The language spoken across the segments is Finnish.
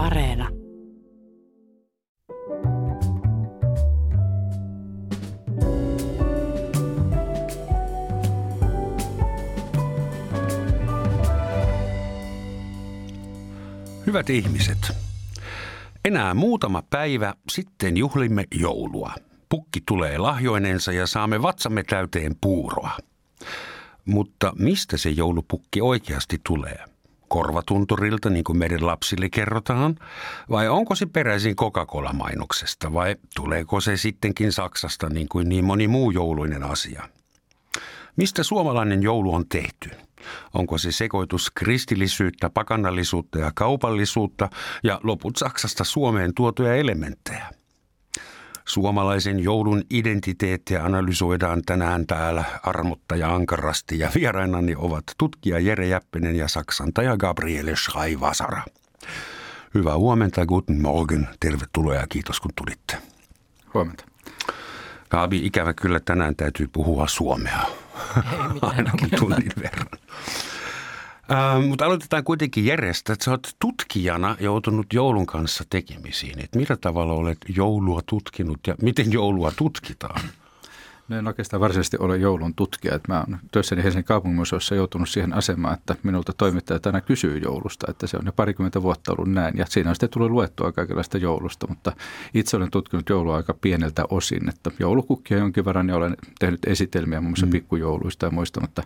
Areena. Hyvät ihmiset, enää muutama päivä sitten juhlimme joulua. Pukki tulee lahjoinensa ja saamme vatsamme täyteen puuroa. Mutta mistä se joulupukki oikeasti tulee? Korvatunturilta, niin kuin meidän lapsille kerrotaan? Vai onko se peräisin Coca-Cola-mainoksesta? Vai tuleeko se sittenkin Saksasta, niin kuin niin moni muu jouluinen asia? Mistä suomalainen joulu on tehty? Onko se sekoitus kristillisyyttä, pakanallisuutta ja kaupallisuutta ja loput Saksasta Suomeen tuotuja elementtejä? Suomalaisen joulun identiteettiä analysoidaan tänään täällä armotta ja ankarasti ja vierainani ovat tutkija Jere Jäppinen ja saksantaja Gabriele Schreivasara. Hyvää huomenta, guten morgen, tervetuloa ja kiitos kun tulitte. Huomenta. Gabi, ikävä kyllä tänään täytyy puhua suomea. Ainakin tunnin verran. Äh, mutta aloitetaan kuitenkin järjestä, että sä oot tutkijana joutunut joulun kanssa tekemisiin. Että millä tavalla olet joulua tutkinut ja miten joulua tutkitaan? No en oikeastaan varsinaisesti ole joulun tutkija. Että mä olen työssäni Helsingin kaupunginmuseossa joutunut siihen asemaan, että minulta toimittajat aina kysyy joulusta. Että se on jo parikymmentä vuotta ollut näin. Ja siinä on sitten tullut luettua kaikenlaista joulusta. Mutta itse olen tutkinut joulua aika pieneltä osin. Että joulukukkia jonkin verran ja olen tehnyt esitelmiä muun muassa mm. pikkujouluista ja muista. Mutta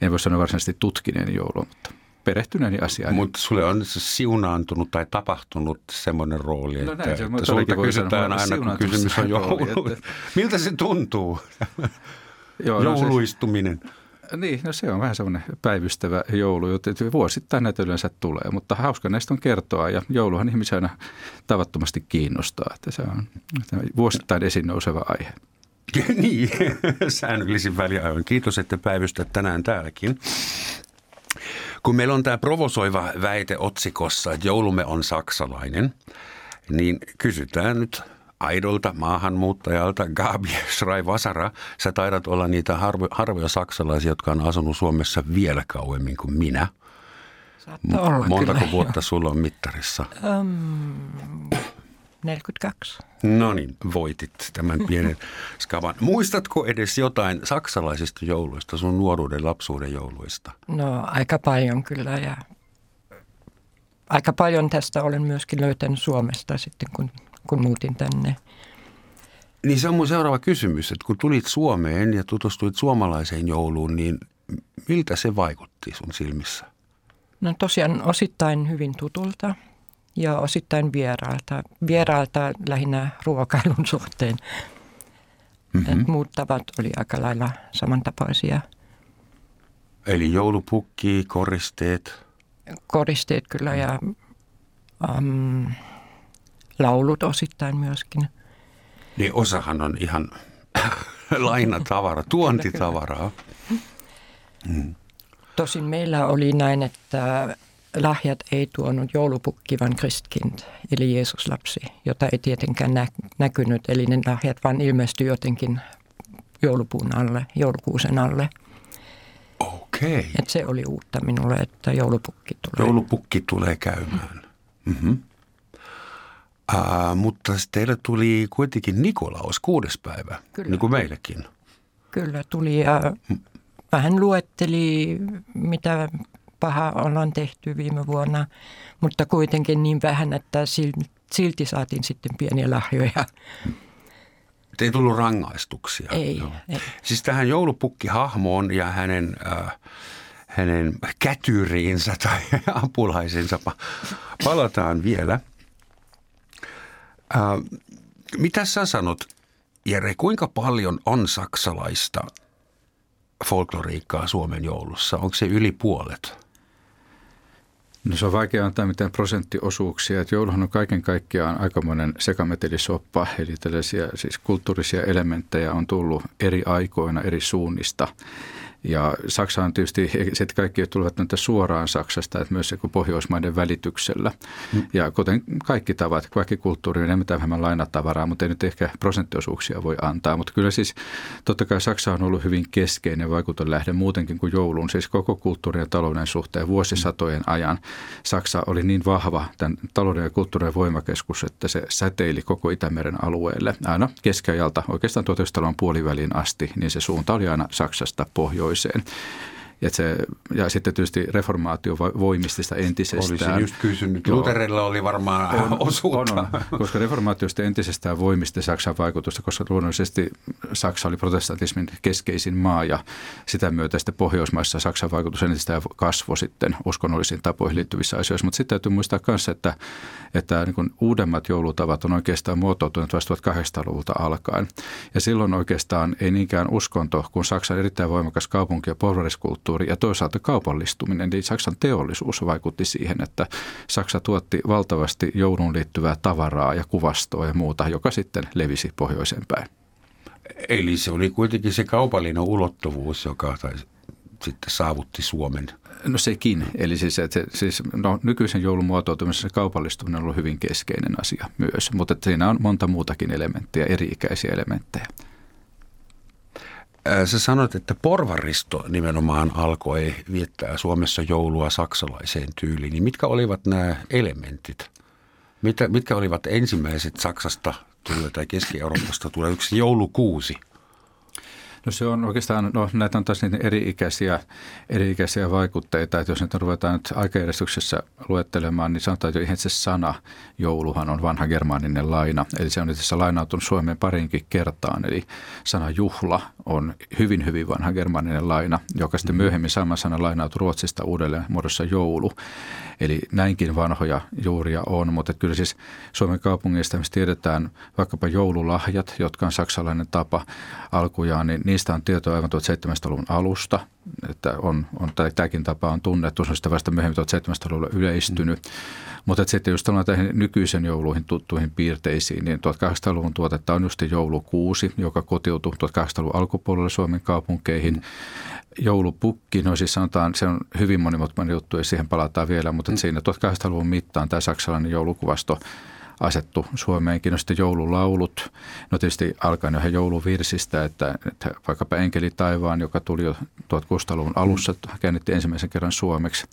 en voi sanoa varsinaisesti tutkineeni joulua. Mutta perehtyneeni asiaan. Mutta sulle on siunaantunut tai tapahtunut semmoinen rooli, no näin, että, se, että sulta kysytään aina, kun kysymys on joulu. Että... Miltä se tuntuu, Joo, jouluistuminen? No se, niin, no se on vähän semmoinen päivystävä joulu, joten vuosittain näitä yleensä tulee, mutta hauska näistä on kertoa ja jouluhan ihmisiä aina tavattomasti kiinnostaa, että se on vuosittain esiin nouseva aihe. niin, säännöllisin väliajoin. Kiitos, että päivystät tänään täälläkin. Kun meillä on tämä provosoiva väite otsikossa, että joulumme on saksalainen, niin kysytään nyt aidolta maahanmuuttajalta Gabi Schreivasara. Sä taidat olla niitä harvo, harvoja saksalaisia, jotka on asunut Suomessa vielä kauemmin kuin minä. olla, Montako kyllä, vuotta jo. sulla on mittarissa? Um, 42. No niin, voitit tämän pienen skavan. Muistatko edes jotain saksalaisista jouluista, sun nuoruuden, lapsuuden jouluista? No aika paljon kyllä ja aika paljon tästä olen myöskin löytänyt Suomesta sitten, kun, kun muutin tänne. Niin se on mun seuraava kysymys, että kun tulit Suomeen ja tutustuit suomalaiseen jouluun, niin miltä se vaikutti sun silmissä? No tosiaan osittain hyvin tutulta ja osittain vieraalta. Vieraalta lähinnä ruokailun suhteen. Mm-hmm. Et muut tavat oli aika lailla samantapaisia. Eli joulupukki, koristeet? Koristeet kyllä ja um, laulut osittain myöskin. Niin osahan on ihan lainatavara, tuontitavaraa. Mm. Tosin meillä oli näin, että lahjat ei tuonut joulupukki, vaan Christkind, eli Jeesuslapsi, jota ei tietenkään nä- näkynyt. Eli ne lahjat vaan ilmestyi jotenkin joulupuun alle, joulukuusen alle. Okei. Okay. Et se oli uutta minulle, että joulupukki tulee. Joulupukki tulee käymään. Mm-hmm. Uh, mutta teille tuli kuitenkin Nikolaus kuudes päivä, Kyllä. niin kuin meillekin. Kyllä tuli ja vähän luetteli, mitä paha ollaan tehty viime vuonna, mutta kuitenkin niin vähän, että silti saatiin sitten pieniä lahjoja. Ei tullut rangaistuksia. Ei, ei. Siis tähän joulupukkihahmoon ja hänen, äh, hänen kätyriinsä tai apulaisensa palataan vielä. Äh, mitä sä sanot, Jere, kuinka paljon on saksalaista folkloriikkaa Suomen joulussa? Onko se yli puolet? No se on vaikea antaa mitään prosenttiosuuksia. Että jouluhan on kaiken kaikkiaan aikamoinen sekametelisoppa, eli tällaisia siis kulttuurisia elementtejä on tullut eri aikoina eri suunnista. Ja Saksa on tietysti, että kaikki tulevat näitä suoraan Saksasta, että myös Pohjoismaiden välityksellä. Mm. Ja kuten kaikki tavat, kaikki kulttuuri on enemmän vähemmän lainatavaraa, mutta ei nyt ehkä prosenttiosuuksia voi antaa. Mutta kyllä siis totta kai Saksa on ollut hyvin keskeinen vaikutonlähde muutenkin kuin joulun, siis koko kulttuurin ja talouden suhteen vuosisatojen ajan. Saksa oli niin vahva tämän talouden ja kulttuurin voimakeskus, että se säteili koko Itämeren alueelle aina keskiajalta oikeastaan 1900-luvun puoliväliin asti, niin se suunta oli aina Saksasta pohjoiseen. toiseen. Ja, se, ja sitten tietysti reformaatio voimisti sitä entisestään. Olisin just kysynyt. Joo. Luterilla oli varmaan on, osuutta. On, on, koska reformaatio sitten entisestään voimisti Saksan vaikutusta, koska luonnollisesti Saksa oli protestantismin keskeisin maa ja sitä myötä sitten Pohjoismaissa Saksan vaikutus entisestään kasvoi sitten uskonnollisiin tapoihin liittyvissä asioissa. Mutta sitten täytyy muistaa myös, että, että niin kuin uudemmat joulutavat on oikeastaan muotoutuneet vasta 1800-luvulta alkaen. Ja silloin oikeastaan ei niinkään uskonto, kun Saksan erittäin voimakas kaupunki- ja porvariskulttuuri kulttuuri ja toisaalta kaupallistuminen, eli Saksan teollisuus vaikutti siihen, että Saksa tuotti valtavasti joulun liittyvää tavaraa ja kuvastoa ja muuta, joka sitten levisi pohjoiseen päin. Eli se oli kuitenkin se kaupallinen ulottuvuus, joka tai sitten saavutti Suomen. No sekin. Eli siis, että siis no, nykyisen joulun muotoutumisessa kaupallistuminen on ollut hyvin keskeinen asia myös, mutta siinä on monta muutakin elementtiä, eri-ikäisiä elementtejä. Sä sanoit, että porvaristo nimenomaan alkoi viettää Suomessa joulua saksalaiseen tyyliin. Niin mitkä olivat nämä elementit? Mitä, mitkä olivat ensimmäiset Saksasta tulee tai Keski-Euroopasta tulee yksi joulukuusi? No se on oikeastaan, no näitä on taas niitä eri-ikäisiä, eri-ikäisiä vaikutteita, että jos nyt ruvetaan nyt aikajärjestyksessä luettelemaan, niin sanotaan jo ihan se sana jouluhan on vanha germaaninen laina. Eli se on itse asiassa lainautunut Suomeen parinkin kertaan. Eli sana juhla on hyvin, hyvin vanha germaaninen laina, joka sitten mm. myöhemmin sama sana lainautui Ruotsista uudelleen muodossa joulu. Eli näinkin vanhoja juuria on, mutta kyllä siis Suomen kaupungeista tiedetään vaikkapa joululahjat, jotka on saksalainen tapa alkujaan, niin niistä on tietoa aivan 1700-luvun alusta, että on, on, tämäkin tapa on tunnettu, se on sitten vasta myöhemmin 1700-luvulla yleistynyt. Mm. Mutta sitten just tähän nykyisen jouluihin tuttuihin piirteisiin, niin 1800-luvun tuotetta on just joulukuusi, joka kotiutui 1800-luvun alkupuolella Suomen kaupunkeihin. Mm. Joulupukki, no siis sanotaan, se on hyvin monimutkainen juttu ja siihen palataan vielä, mutta mm. siinä 1800-luvun mittaan tämä saksalainen joulukuvasto – asettu Suomeenkin. No sitten joululaulut, no tietysti alkaen jo jouluvirsistä, että, että vaikkapa Enkeli taivaan, joka tuli jo 1600-luvun alussa, käännettiin ensimmäisen kerran suomeksi.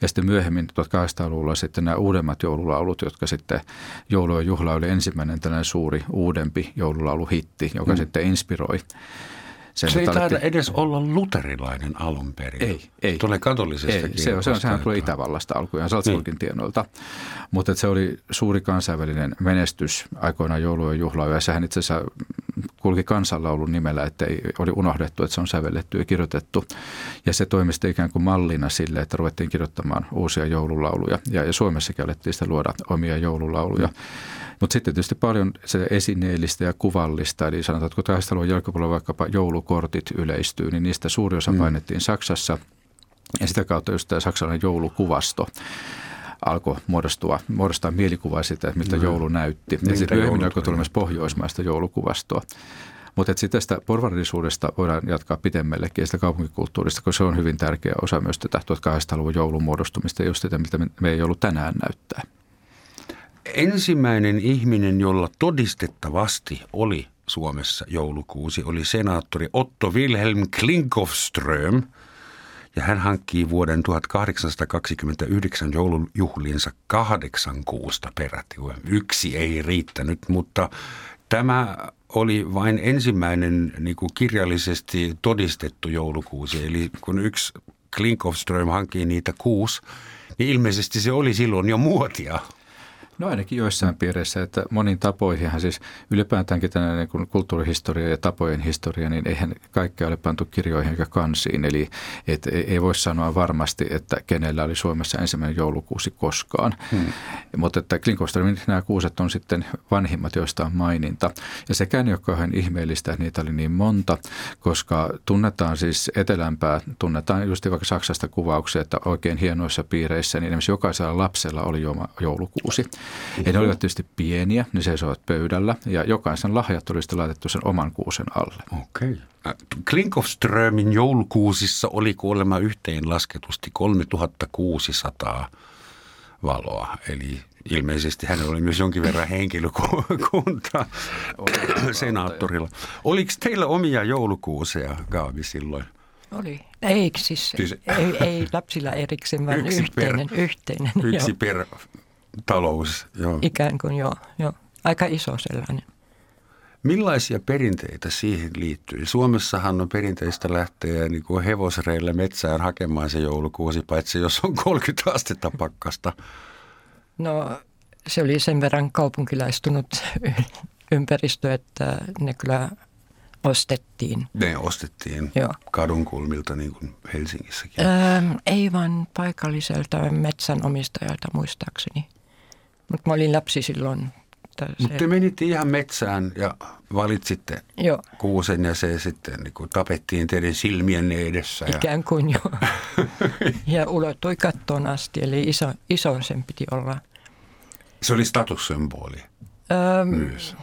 Ja sitten myöhemmin 1800-luvulla sitten nämä uudemmat joululaulut, jotka sitten joulu ja juhla oli ensimmäinen tällainen suuri uudempi joululauluhitti, joka mm. sitten inspiroi sen, se ei taida edes olla luterilainen alun perin. Ei, ei. Tulee katolisesta ei, se, on, se on, sehän tulee Itävallasta alkujaan, Salzburgin niin. tienoilta. Mutta se oli suuri kansainvälinen menestys aikoinaan joulu- ja juhla. Ja sehän itse asiassa kulki kansanlaulun nimellä, että ei, oli unohdettu, että se on sävelletty ja kirjoitettu. Ja se toimi sitten ikään kuin mallina sille, että ruvettiin kirjoittamaan uusia joululauluja. Ja, ja Suomessakin alettiin sitä luoda omia joululauluja. Mm. Mutta sitten tietysti paljon se esineellistä ja kuvallista, eli sanotaan, että kun taistelun jälkipuolella vaikkapa joulukortit yleistyy, niin niistä suuri osa mm. painettiin Saksassa ja sitä kautta just tämä saksalainen joulukuvasto alkoi muodostua, muodostaa mielikuvaa siitä, että miltä no. joulu näytti. Ja sitten myöhemmin alkoi tulla myös pohjoismaista joulukuvastoa. Mutta sitten tästä porvarillisuudesta voidaan jatkaa pitemmällekin sitä kaupunkikulttuurista, koska se on hyvin tärkeä osa myös tätä 1800-luvun joulun muodostumista, just sitä, miltä me ei ollut tänään näyttää ensimmäinen ihminen, jolla todistettavasti oli Suomessa joulukuusi, oli senaattori Otto Wilhelm Klinkowström. Ja hän hankkii vuoden 1829 joulujuhliinsa kahdeksan kuusta peräti. Yksi ei riittänyt, mutta tämä oli vain ensimmäinen niin kuin kirjallisesti todistettu joulukuusi. Eli kun yksi Klinkowström hankkii niitä kuusi, niin ilmeisesti se oli silloin jo muotia. No ainakin joissain piireissä, että monin tapoihinhan siis ylipäätäänkin tänne niin kulttuurihistoria ja tapojen historia, niin eihän kaikkea ole pantu kirjoihin eikä kansiin. Eli et, ei voi sanoa varmasti, että kenellä oli Suomessa ensimmäinen joulukuusi koskaan. Hmm. Mutta että Klinkoströmin nämä kuuset on sitten vanhimmat, joista on maininta. Ja sekään ei ole kauhean ihmeellistä, että niitä oli niin monta, koska tunnetaan siis etelämpää, tunnetaan just vaikka Saksasta kuvauksia, että oikein hienoissa piireissä, niin esimerkiksi jokaisella lapsella oli joulukuusi. Ja ne olivat tietysti pieniä, ne seisoivat pöydällä ja jokaisen lahjat oli sitten laitettu sen oman kuusen alle. Okei. Okay. Klinkofströmin joulukuusissa oli kuolema yhteen lasketusti 3600 valoa, eli ilmeisesti hänellä oli myös jonkin verran henkilökuntaa senaattorilla. Oliko teillä omia joulukuuseja, Gaavi, silloin? Oli. Ei siis, siis ei, ei lapsilla erikseen, vaan yksi yhteinen. Per, yhteinen yksi joo. per talous, joo. Ikään kuin joo, joo. Aika iso sellainen. Millaisia perinteitä siihen liittyy? Suomessahan on perinteistä lähteä niin kuin hevosreille metsään hakemaan se joulukuusi, paitsi jos on 30 astetta pakkasta. No se oli sen verran kaupunkilaistunut ympäristö, että ne kyllä ostettiin. Ne ostettiin Joo. kadunkulmilta niin kuin Helsingissäkin? Öö, ei vaan paikalliselta metsänomistajalta muistaakseni. Mutta mä olin lapsi silloin. Mutta te menitte ihan metsään ja valitsitte Joo. kuusen ja se sitten niin kuin tapettiin teidän silmienne edessä. Ja... Ikään kuin joo. ja ulottui kattoon asti, eli iso, iso sen piti olla. Se oli statussymboli öö, myös.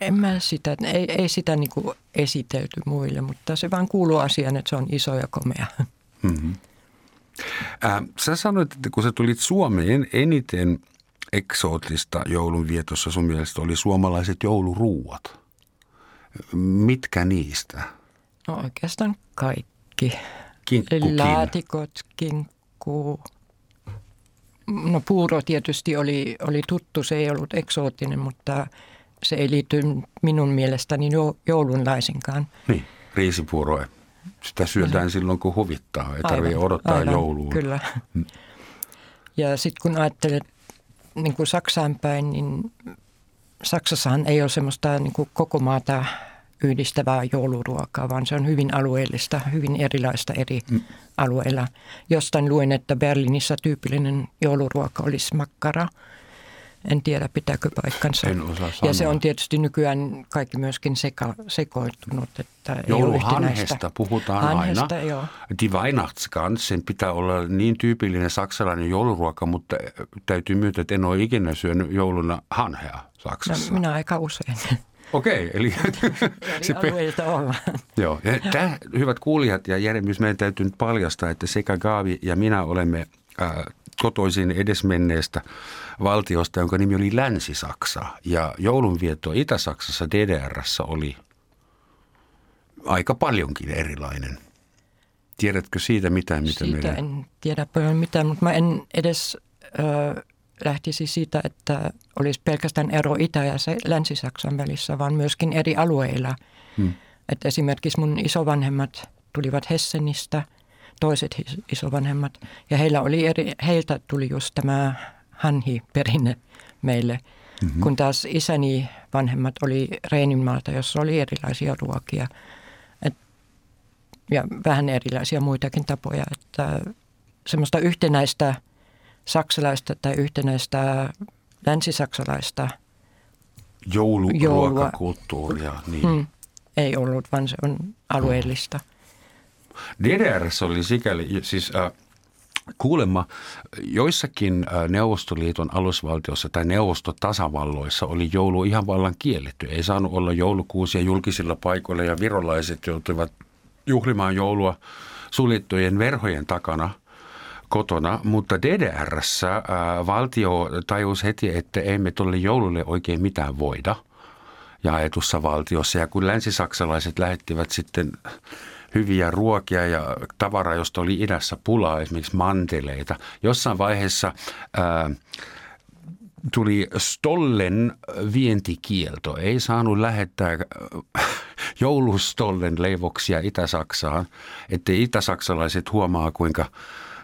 En mä sitä, ei, ei sitä niin kuin esitelty muille, mutta se vaan kuuluu asiaan, että se on iso ja komea. Mm-hmm. Äh, sä sanoit, että kun sä tulit Suomeen, eniten eksoottista joulunvietossa sun mielestä oli suomalaiset jouluruuat. Mitkä niistä? No oikeastaan kaikki. Kinkkukin. Laatikot, kinkku. No puuro tietysti oli, oli tuttu, se ei ollut eksoottinen, mutta se ei liity minun mielestäni joulun laisinkaan. Niin, riisipuuroa. Sitä syötään silloin, kun huvittaa. Ei tarvitse odottaa aivan, joulua. Kyllä. Mm. Ja sitten kun ajattelet niin kuin Saksaan päin, niin Saksassahan ei ole semmoista niin kuin koko maata yhdistävää jouluruokaa, vaan se on hyvin alueellista, hyvin erilaista eri mm. alueilla. Jostain luin, että Berliinissä tyypillinen jouluruoka olisi makkara – en tiedä, pitääkö paikkansa. En osaa sanoa. Ja se on tietysti nykyään kaikki myöskin seka, sekoittunut. Että Jouluhanhesta puhutaan Hanhesta, aina. Joo. Die Weihnachtsgans, sen pitää olla niin tyypillinen saksalainen jouluruoka, mutta täytyy myötä, että en ole ikinä syönyt jouluna hanhea Saksassa. No, minä aika usein. Okei, eli... se alueilta ollaan. Joo, ja tämä, hyvät kuulijat ja Jeremys, meidän täytyy nyt paljastaa, että sekä Gaavi ja minä olemme äh, kotoisin edesmenneestä valtiosta, jonka nimi oli Länsi-Saksa. Ja joulunvietto Itä-Saksassa DDRssä oli aika paljonkin erilainen. Tiedätkö siitä mitään? Mitä siitä meidän... en tiedä paljon mitään, mutta mä en edes ö, lähtisi siitä, että olisi pelkästään ero Itä- ja Länsi-Saksan välissä, vaan myöskin eri alueilla. Hmm. Et esimerkiksi mun isovanhemmat tulivat Hessenistä – toiset isovanhemmat. Ja heillä oli eri, heiltä tuli just tämä hanhi-perinne meille, mm-hmm. kun taas isäni vanhemmat oli Reeninmaalta, jossa oli erilaisia ruokia. Et, ja vähän erilaisia muitakin tapoja, että semmoista yhtenäistä saksalaista tai yhtenäistä länsisaksalaista jouluruokakulttuuria. Niin. Hmm, ei ollut, vaan se on alueellista. Hmm. DDRssä oli sikäli, siis äh, kuulemma joissakin äh, Neuvostoliiton alusvaltiossa tai neuvostotasavalloissa oli joulu ihan vallan kielletty. Ei saanut olla joulukuusia julkisilla paikoilla ja virolaiset joutuivat juhlimaan joulua suljettujen verhojen takana kotona, mutta DDRssä äh, valtio tajusi heti, että emme tuolle joululle oikein mitään voida jaetussa valtiossa. Ja kun länsisaksalaiset lähettivät sitten hyviä ruokia ja tavaraa, josta oli idässä pulaa, esimerkiksi manteleita. Jossain vaiheessa ää, tuli Stollen vientikielto. Ei saanut lähettää joulustollen leivoksia Itä-Saksaan, ettei itäsaksalaiset huomaa, kuinka,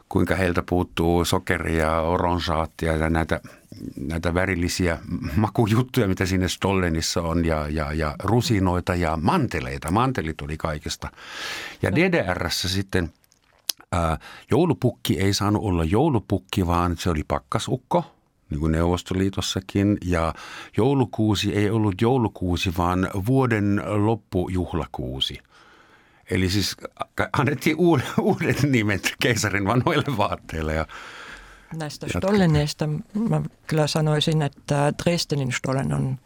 kuinka heiltä puuttuu sokeria, oronsaattia ja näitä – näitä värillisiä makujuttuja, mitä sinne Stollenissa on, ja, ja, ja rusinoita ja manteleita. Mantelit oli kaikesta. Ja DDRssä sitten ää, joulupukki ei saanut olla joulupukki, vaan se oli pakkasukko, niin kuin Neuvostoliitossakin. Ja joulukuusi ei ollut joulukuusi, vaan vuoden loppujuhlakuusi. Eli siis annettiin uudet, uudet nimet keisarin vanhoille vaatteille ja Näistä stolleneista mä kyllä sanoisin, että Dresdenin stollen on,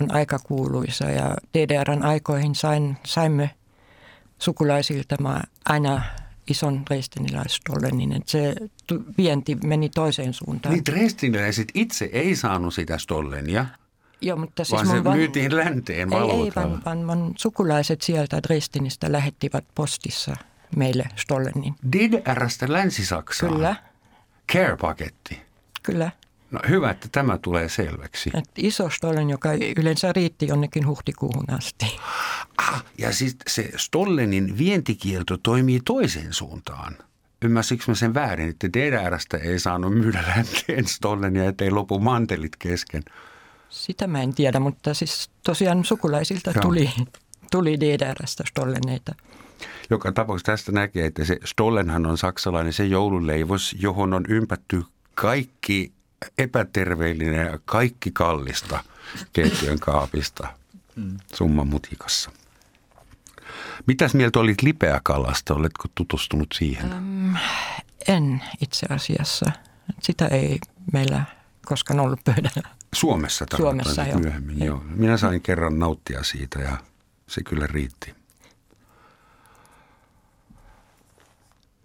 on aika kuuluisa ja DDRn aikoihin sain, saimme sukulaisilta aina ison dresdeniläisstollenin, että se vienti meni toiseen suuntaan. Niin dresdeniläiset itse ei saanut sitä stollenia, Joo, mutta siis vaan se van... myytiin länteen Ei, ei vaan, vaan mun sukulaiset sieltä Dresdenistä lähettivät postissa meille stollenin. DDRstä Länsi-Saksaan? Kyllä. Care-paketti? Kyllä. No hyvä, että tämä tulee selväksi. Et iso stollen, joka yleensä riitti jonnekin huhtikuuhun asti. Ah, ja siis se stollenin vientikielto toimii toiseen suuntaan. Ymmärsikö mä sen väärin, että DDRstä ei saanut myydä länteen stollenia, ettei lopu mantelit kesken? Sitä mä en tiedä, mutta siis tosiaan sukulaisilta tuli, tuli DDRstä stolleneita. Joka tapauksessa tästä näkee, että se stollenhan on saksalainen se joululeivos, johon on ympätty kaikki epäterveellinen ja kaikki kallista keittiön kaapista summan mutikassa. Mitäs mieltä olit lipeäkalasta? Oletko tutustunut siihen? Öm, en itse asiassa. Sitä ei meillä koskaan ollut pöydällä. Suomessa Suomessa, jo. myöhemmin. Joo. Minä sain kerran nauttia siitä ja se kyllä riitti.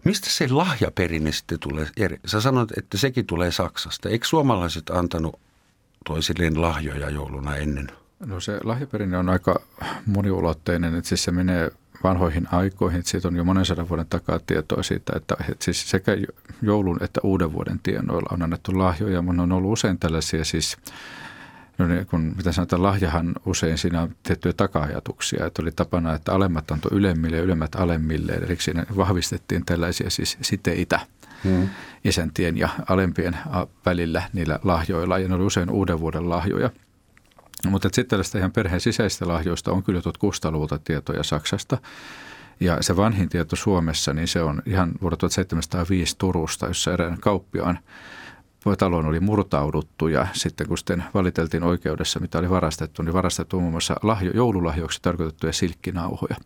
Mistä se lahjaperinne sitten tulee? Sä sanoit, että sekin tulee Saksasta. Eikö suomalaiset antanut toisilleen lahjoja jouluna ennen? No se lahjaperinne on aika moniulotteinen, että siis se menee vanhoihin aikoihin. Siitä on jo monen sadan vuoden takaa tietoa siitä, että, että siis sekä joulun että uuden vuoden tienoilla on annettu lahjoja. Mun on ollut usein tällaisia siis No niin, kun mitä sanotaan, lahjahan usein siinä on tiettyjä taka-ajatuksia, että oli tapana, että alemmat antoi ylemmille ja ylemmät alemmille. Eli siinä vahvistettiin tällaisia siis siteitä hmm. isäntien ja alempien välillä niillä lahjoilla, ja ne oli usein uuden vuoden lahjoja. Mutta sitten tällaista ihan perheen sisäistä lahjoista on kyllä 1600-luvulta tietoja Saksasta. Ja se vanhin tieto Suomessa, niin se on ihan vuodelta 1705 Turusta, jossa erään kauppiaan taloon oli murtauduttu ja sitten kun sitten valiteltiin oikeudessa, mitä oli varastettu, niin varastettu muun muassa lahjo, joululahjoiksi tarkoitettuja silkkinauhoja.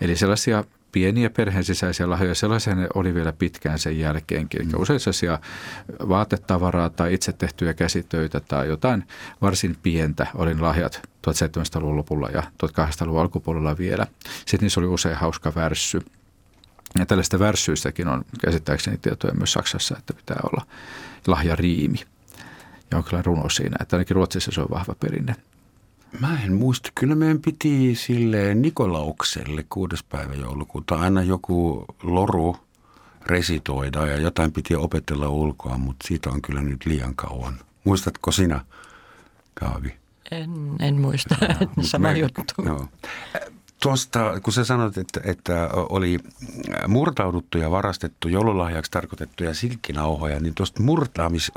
Eli sellaisia pieniä perheen sisäisiä lahjoja, sellaisia ne oli vielä pitkään sen jälkeenkin. Eli usein sellaisia vaatetavaraa tai itse tehtyjä käsitöitä tai jotain varsin pientä oli lahjat 1700-luvun lopulla ja 1800-luvun alkupuolella vielä. Sitten niissä oli usein hauska värssy. Ja tällaista värssyistäkin on käsittääkseni tietoja myös Saksassa, että pitää olla lahjariimi. Ja on kyllä runo siinä, että ainakin Ruotsissa se on vahva perinne. Mä en muista. Kyllä meidän piti sille Nikolaukselle kuudes päivä joulukuuta aina joku loru resitoida ja jotain piti opetella ulkoa, mutta siitä on kyllä nyt liian kauan. Muistatko sinä, Kaavi? En, en muista. Sama me, juttu. No. Tuosta, kun sä sanoit, että, että oli murtauduttu ja varastettu joululahjaksi tarkoitettuja silkkinauhoja, niin tuosta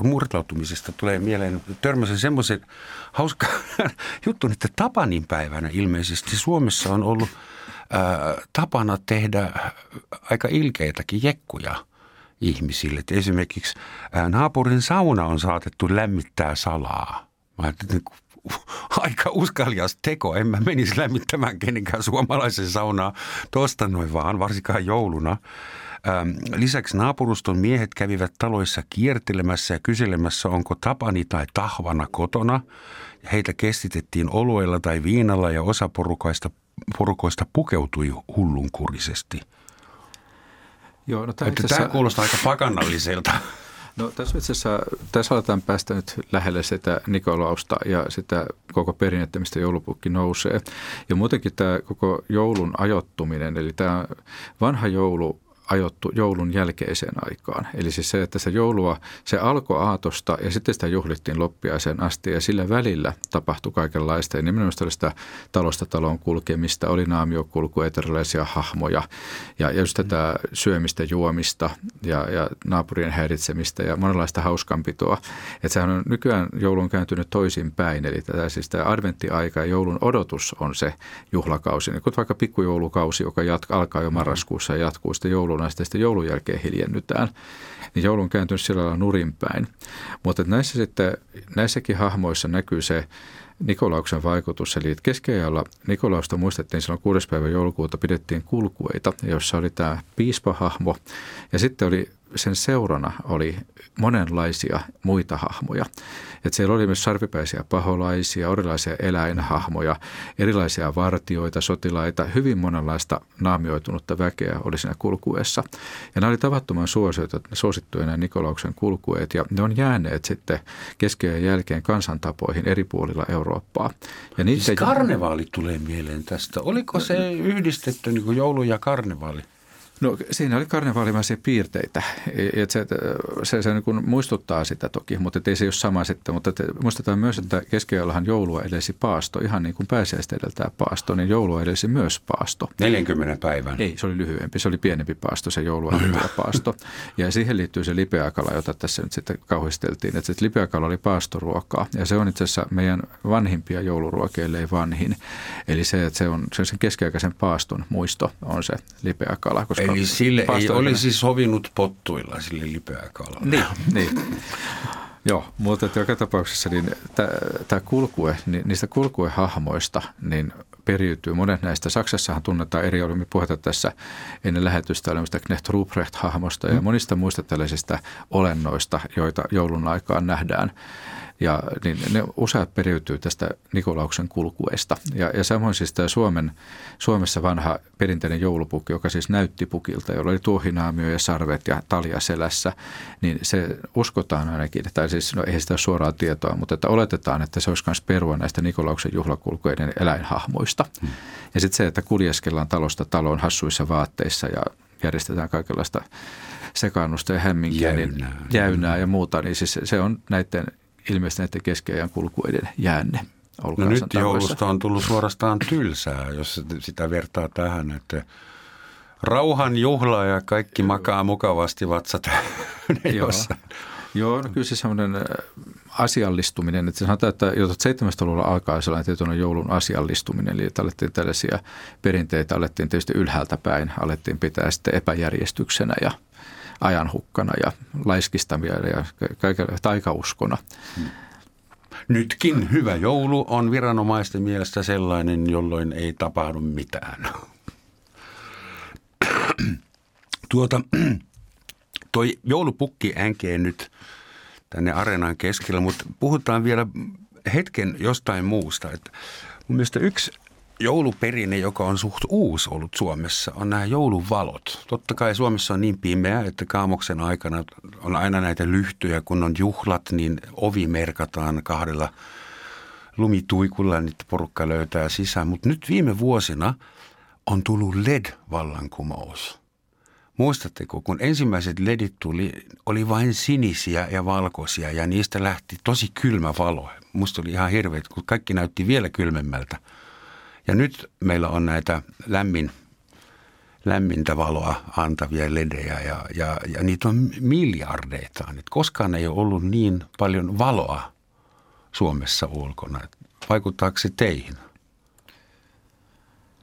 murtautumisesta tulee mieleen, törmäsin semmoisen hauska juttu, että Tapanin päivänä ilmeisesti Suomessa on ollut ää, tapana tehdä aika ilkeitäkin jekkuja ihmisille. Et esimerkiksi ää, naapurin sauna on saatettu lämmittää salaa. Mä aika uskalias teko. En mä menisi lämmittämään kenenkään suomalaisen saunaa tuosta noin vaan, varsinkaan jouluna. Ähm, lisäksi naapuruston miehet kävivät taloissa kiertelemässä ja kyselemässä, onko tapani tai tahvana kotona. Heitä kestitettiin olueella tai viinalla ja osa porukoista, porukoista pukeutui hullunkurisesti. Joo, no tämä, että tämä kuulostaa aika pakanalliselta. No tässä itse asiassa, tässä aletaan päästä nyt lähelle sitä Nikolausta ja sitä koko perinnettä, mistä joulupukki nousee. Ja muutenkin tämä koko joulun ajottuminen, eli tämä vanha joulu ajottu joulun jälkeiseen aikaan. Eli siis se, että se joulua, se alkoi aatosta ja sitten sitä juhlittiin loppiaiseen asti ja sillä välillä tapahtui kaikenlaista. Ja nimenomaan oli sitä talosta taloon kulkemista, oli naamiokulku, erilaisia hahmoja ja just tätä syömistä, juomista ja, ja naapurien häiritsemistä ja monenlaista hauskanpitoa. Että sehän on nykyään joulun kääntynyt toisinpäin, eli tätä siis tämä adventtiaika ja joulun odotus on se juhlakausi. Niin kuin vaikka pikkujoulukausi, joka jatka, alkaa jo marraskuussa ja jatkuu sitten joulun jouluna ja sitten joulun jälkeen hiljennytään, niin joulu on kääntynyt sillä lailla nurinpäin. Mutta näissä sitten, näissäkin hahmoissa näkyy se Nikolauksen vaikutus. Eli keskiajalla Nikolausta muistettiin silloin 6. päivä joulukuuta pidettiin kulkueita, jossa oli tämä piispahahmo ja sitten oli sen seurana oli monenlaisia muita hahmoja. Että siellä oli myös sarvipäisiä paholaisia, erilaisia eläinhahmoja, erilaisia vartioita, sotilaita, hyvin monenlaista naamioitunutta väkeä oli siinä kulkuessa. Ja nämä oli tavattoman suosittuja nämä Nikolauksen kulkueet ja ne on jääneet sitten keskiajan jälkeen kansantapoihin eri puolilla Eurooppaa. Ja niitä siis karnevaali tulee mieleen tästä. Oliko se yhdistetty niin kuin joulu ja karnevaali? No siinä oli karnevaalimaisia piirteitä. Et se se, se niin muistuttaa sitä toki, mutta ei se ole sama sitten. Mutta te, muistetaan myös, että keskiajallahan joulua edesi paasto, ihan niin kuin pääsiäistä edeltää paasto, niin joulua edesi myös paasto. 40 päivän? Ei, se oli lyhyempi. Se oli pienempi paasto, se joulua edeltävä paasto. Ja siihen liittyy se lipeäkala, jota tässä nyt sitten kauhisteltiin. Että se lipeäkala oli paastoruokaa ja se on itse asiassa meidän vanhimpia jouluruokia, ei vanhin. Eli se, että se on, se on sen keskiaikaisen paaston muisto on se lipeäkala, koska Eli sille ei olisi sovinut pottuilla sille lipeä kalaa. Niin, niin. Joo, mutta joka tapauksessa niin tämä kulkue, niin niistä kulkuehahmoista niin periytyy. Monet näistä, Saksassahan tunnetaan eri, olemme puhetta tässä ennen lähetystä olemista Knecht Ruprecht-hahmosta ja mm. monista muista tällaisista olennoista, joita joulun aikaan nähdään ja niin ne useat periytyy tästä Nikolauksen kulkueesta. Ja, ja samoin siis tämä Suomen, Suomessa vanha perinteinen joulupukki, joka siis näytti pukilta, jolla oli tuohinaamio ja sarvet ja talja selässä, niin se uskotaan ainakin, tai siis no ei sitä suoraa tietoa, mutta että oletetaan, että se olisi myös perua näistä Nikolauksen juhlakulkueiden eläinhahmoista. Hmm. Ja sitten se, että kuljeskellaan talosta taloon hassuissa vaatteissa ja järjestetään kaikenlaista sekaannusta ja hämminkiä, niin jäynää, niin, jäynää ja muuta, niin siis se on näiden ilmeisesti näiden keskiajan kulkueiden jäänne. No nyt joulusta on tullut suorastaan tylsää, jos sitä vertaa tähän, että rauhan juhla ja kaikki makaa mukavasti vatsat Joo. Joo, no kyllä se semmoinen äh, asiallistuminen, että sanotaan, että jo 700-luvulla alkaa sellainen tietynlainen joulun asiallistuminen, eli että alettiin tällaisia perinteitä, alettiin tietysti ylhäältä päin, alettiin pitää sitten epäjärjestyksenä ja – ajanhukkana ja laiskistamia ja kaikella taikauskona. Nytkin hyvä joulu on viranomaisten mielestä sellainen, jolloin ei tapahdu mitään. Tuota, toi joulupukki änkee nyt tänne areenan keskellä, mutta puhutaan vielä hetken jostain muusta. Että mun mielestä yksi jouluperinne, joka on suht uusi ollut Suomessa, on nämä jouluvalot. Totta kai Suomessa on niin pimeä, että kaamoksen aikana on aina näitä lyhtyjä, kun on juhlat, niin ovi merkataan kahdella lumituikulla, niin porukka löytää sisään. Mutta nyt viime vuosina on tullut LED-vallankumous. Muistatteko, kun ensimmäiset ledit tuli, oli vain sinisiä ja valkoisia ja niistä lähti tosi kylmä valo. Musta oli ihan hirveä, kun kaikki näytti vielä kylmemmältä – ja nyt meillä on näitä lämmin, lämmintä valoa antavia ledejä ja, ja, ja niitä on miljardeitaan. Et koskaan ei ole ollut niin paljon valoa Suomessa ulkona. Vaikuttaako se teihin?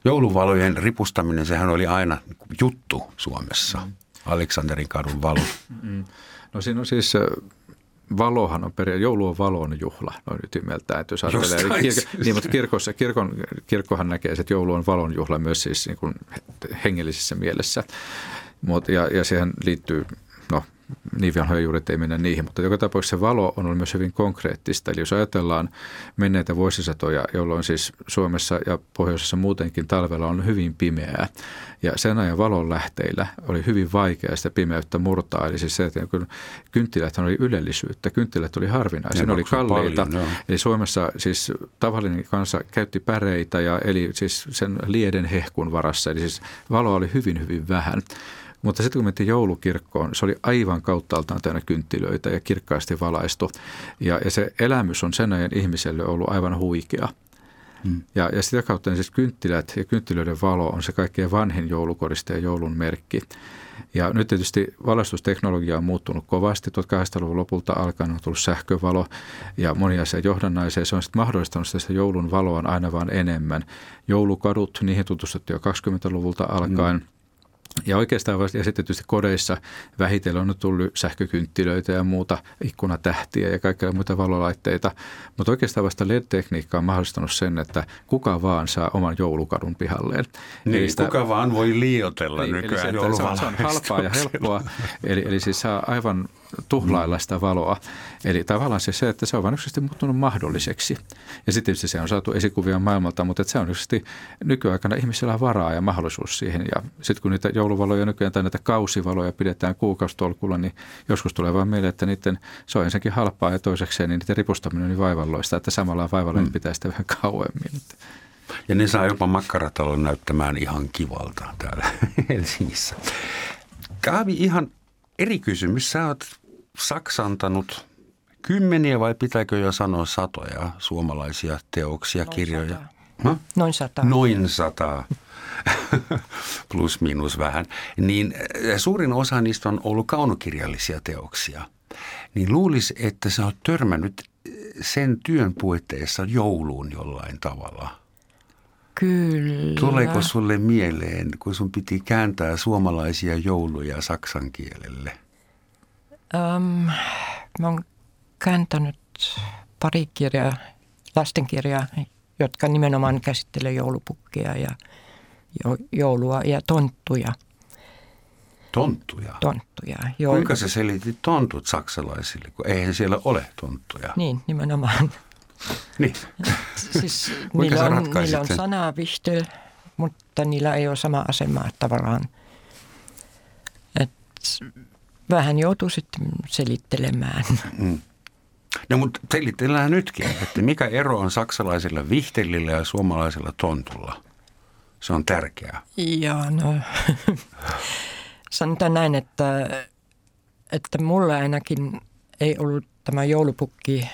Jouluvalojen ripustaminen, sehän oli aina juttu Suomessa. Mm. Aleksanterin kadun valo. Mm. No siinä on siis valohan on peria, joulu on valon juhla noin ytimeltään. Että jos ajattelee, kir, niin, mutta kirkossa, kirkon, kirkkohan näkee, että joulu on valon juhla myös siis niin kuin hengellisessä mielessä. Mut, ja, ja siihen liittyy no, niin juuret ei mennä niihin, mutta joka tapauksessa se valo on ollut myös hyvin konkreettista. Eli jos ajatellaan menneitä vuosisatoja, jolloin siis Suomessa ja pohjoisessa muutenkin talvella on hyvin pimeää, ja sen ajan valon lähteillä oli hyvin vaikea sitä pimeyttä murtaa. Eli siis se, että kun kynttilät oli ylellisyyttä, kynttilät oli harvinaisia, ne oli kalliita. Paljon, eli Suomessa siis tavallinen kansa käytti päreitä ja eli siis sen lieden hehkun varassa. Eli siis valoa oli hyvin, hyvin vähän. Mutta sitten kun mentiin joulukirkkoon, se oli aivan kauttaaltaan täynnä kynttilöitä ja kirkkaasti valaistu. Ja, ja se elämys on sen ajan ihmiselle ollut aivan huikea. Hmm. Ja, ja sitä kautta niin siis kynttilät ja kynttilöiden valo on se kaikkein vanhin joulukoriste ja joulun merkki. Ja nyt tietysti valaistusteknologia on muuttunut kovasti. 1800-luvun lopulta alkaen on tullut sähkövalo ja monia asia johdannaisia. Se on sitten mahdollistanut sitä joulun valoa aina vaan enemmän. Joulukadut, niihin tutustuttiin jo 20-luvulta alkaen. Hmm Ja oikeastaan vasta esitetysti kodeissa vähitellen on tullut sähkökynttilöitä ja muuta ikkunatähtiä ja kaikkia muita valolaitteita. Mutta oikeastaan vasta LED-tekniikka on mahdollistanut sen, että kuka vaan saa oman joulukadun pihalleen. Niin, sitä, kuka vaan voi liotella niin, nykyään eli se, se, on, se on halpaa ja helppoa. Eli, eli siis saa aivan tuhlailla sitä valoa. Eli tavallaan se, se että se on vain yksisesti muuttunut mahdolliseksi. Ja sitten se on saatu esikuvia maailmalta, mutta että se on yksisesti nykyaikana ihmisillä on varaa ja mahdollisuus siihen. Ja sitten kun niitä jouluvaloja nykyään tai näitä kausivaloja pidetään kuukausitolkulla, niin joskus tulee vaan mieleen, että niiden, se on ensinnäkin halpaa ja toisekseen niin niiden ripustaminen on niin vaivalloista, että samalla vaivalla mm. pitää sitä vähän kauemmin. Ja ne saa jopa makkaratalon näyttämään ihan kivalta täällä Helsingissä. Kaavi, ihan eri kysymys. Sä oot saksantanut kymmeniä vai pitääkö jo sanoa satoja suomalaisia teoksia, Noin kirjoja? Sata. Huh? Noin sata. Noin sata. Plus miinus vähän. Niin eh, suurin osa niistä on ollut kaunokirjallisia teoksia. Niin luulisi, että sä oot törmännyt eh, sen työn puitteissa jouluun jollain tavalla. Kyllä. Tuleeko sulle mieleen, kun sun piti kääntää suomalaisia jouluja saksan kielelle? Um, mä oon kääntänyt pari kirjaa, lastenkirjaa, jotka nimenomaan käsittelee joulupukkia ja joulua ja tonttuja. Tonttuja? Tonttuja. Joulu. Kuinka sä selitit tontut saksalaisille, kun eihän siellä ole tonttuja? Niin, nimenomaan. Niin. siis niillä, on, niillä on sana vihtel, mutta niillä ei ole sama asema tavallaan. Et vähän joutuu sitten selittelemään. Mm. No mutta selitellään nytkin, että mikä ero on saksalaisilla vihtelillä ja suomalaisilla tontulla? Se on tärkeää. Joo, no sanotaan näin, että, että mulla ainakin ei ollut tämä joulupukki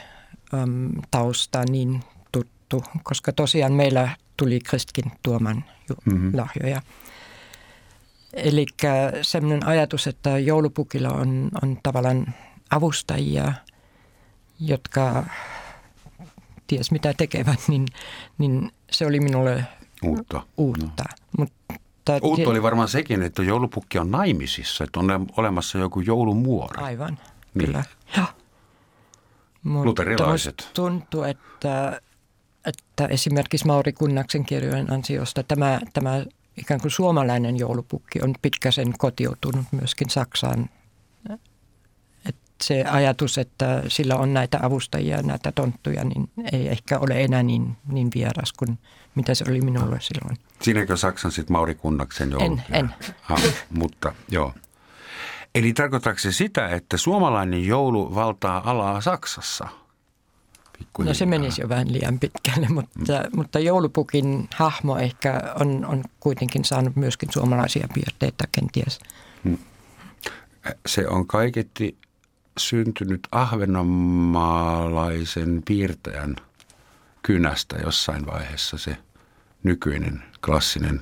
äm, tausta niin tuttu, koska tosiaan meillä tuli kristkin tuoman mm-hmm. lahjoja. Eli sellainen ajatus, että joulupukilla on, on tavallaan avustajia, jotka ties mitä tekevät, niin, niin se oli minulle uutta. uutta. No. Mutta Uutta oli varmaan sekin, että joulupukki on naimisissa, että on olemassa joku joulumuori. Aivan, niin. kyllä. Ja. Luterilaiset. tuntuu, että, että esimerkiksi Mauri Kunnaksen kirjojen ansiosta tämä, tämä ikään kuin suomalainen joulupukki on pitkäsen kotiutunut myöskin Saksaan. Et se ajatus, että sillä on näitä avustajia, näitä tonttuja, niin ei ehkä ole enää niin, niin vieras kuin mitä se oli minulle silloin. Siinäkö Saksan sitten Mauri Kunnaksen joulu? En, en. Ha, mutta joo. Eli tarkoittaako se sitä, että suomalainen joulu valtaa alaa Saksassa? No se menisi jo vähän liian pitkälle, mutta, mm. mutta joulupukin hahmo ehkä on, on kuitenkin saanut myöskin suomalaisia piirteitä kenties. Mm. Se on kaiketti syntynyt ahvenanmaalaisen piirtäjän kynästä jossain vaiheessa se nykyinen klassinen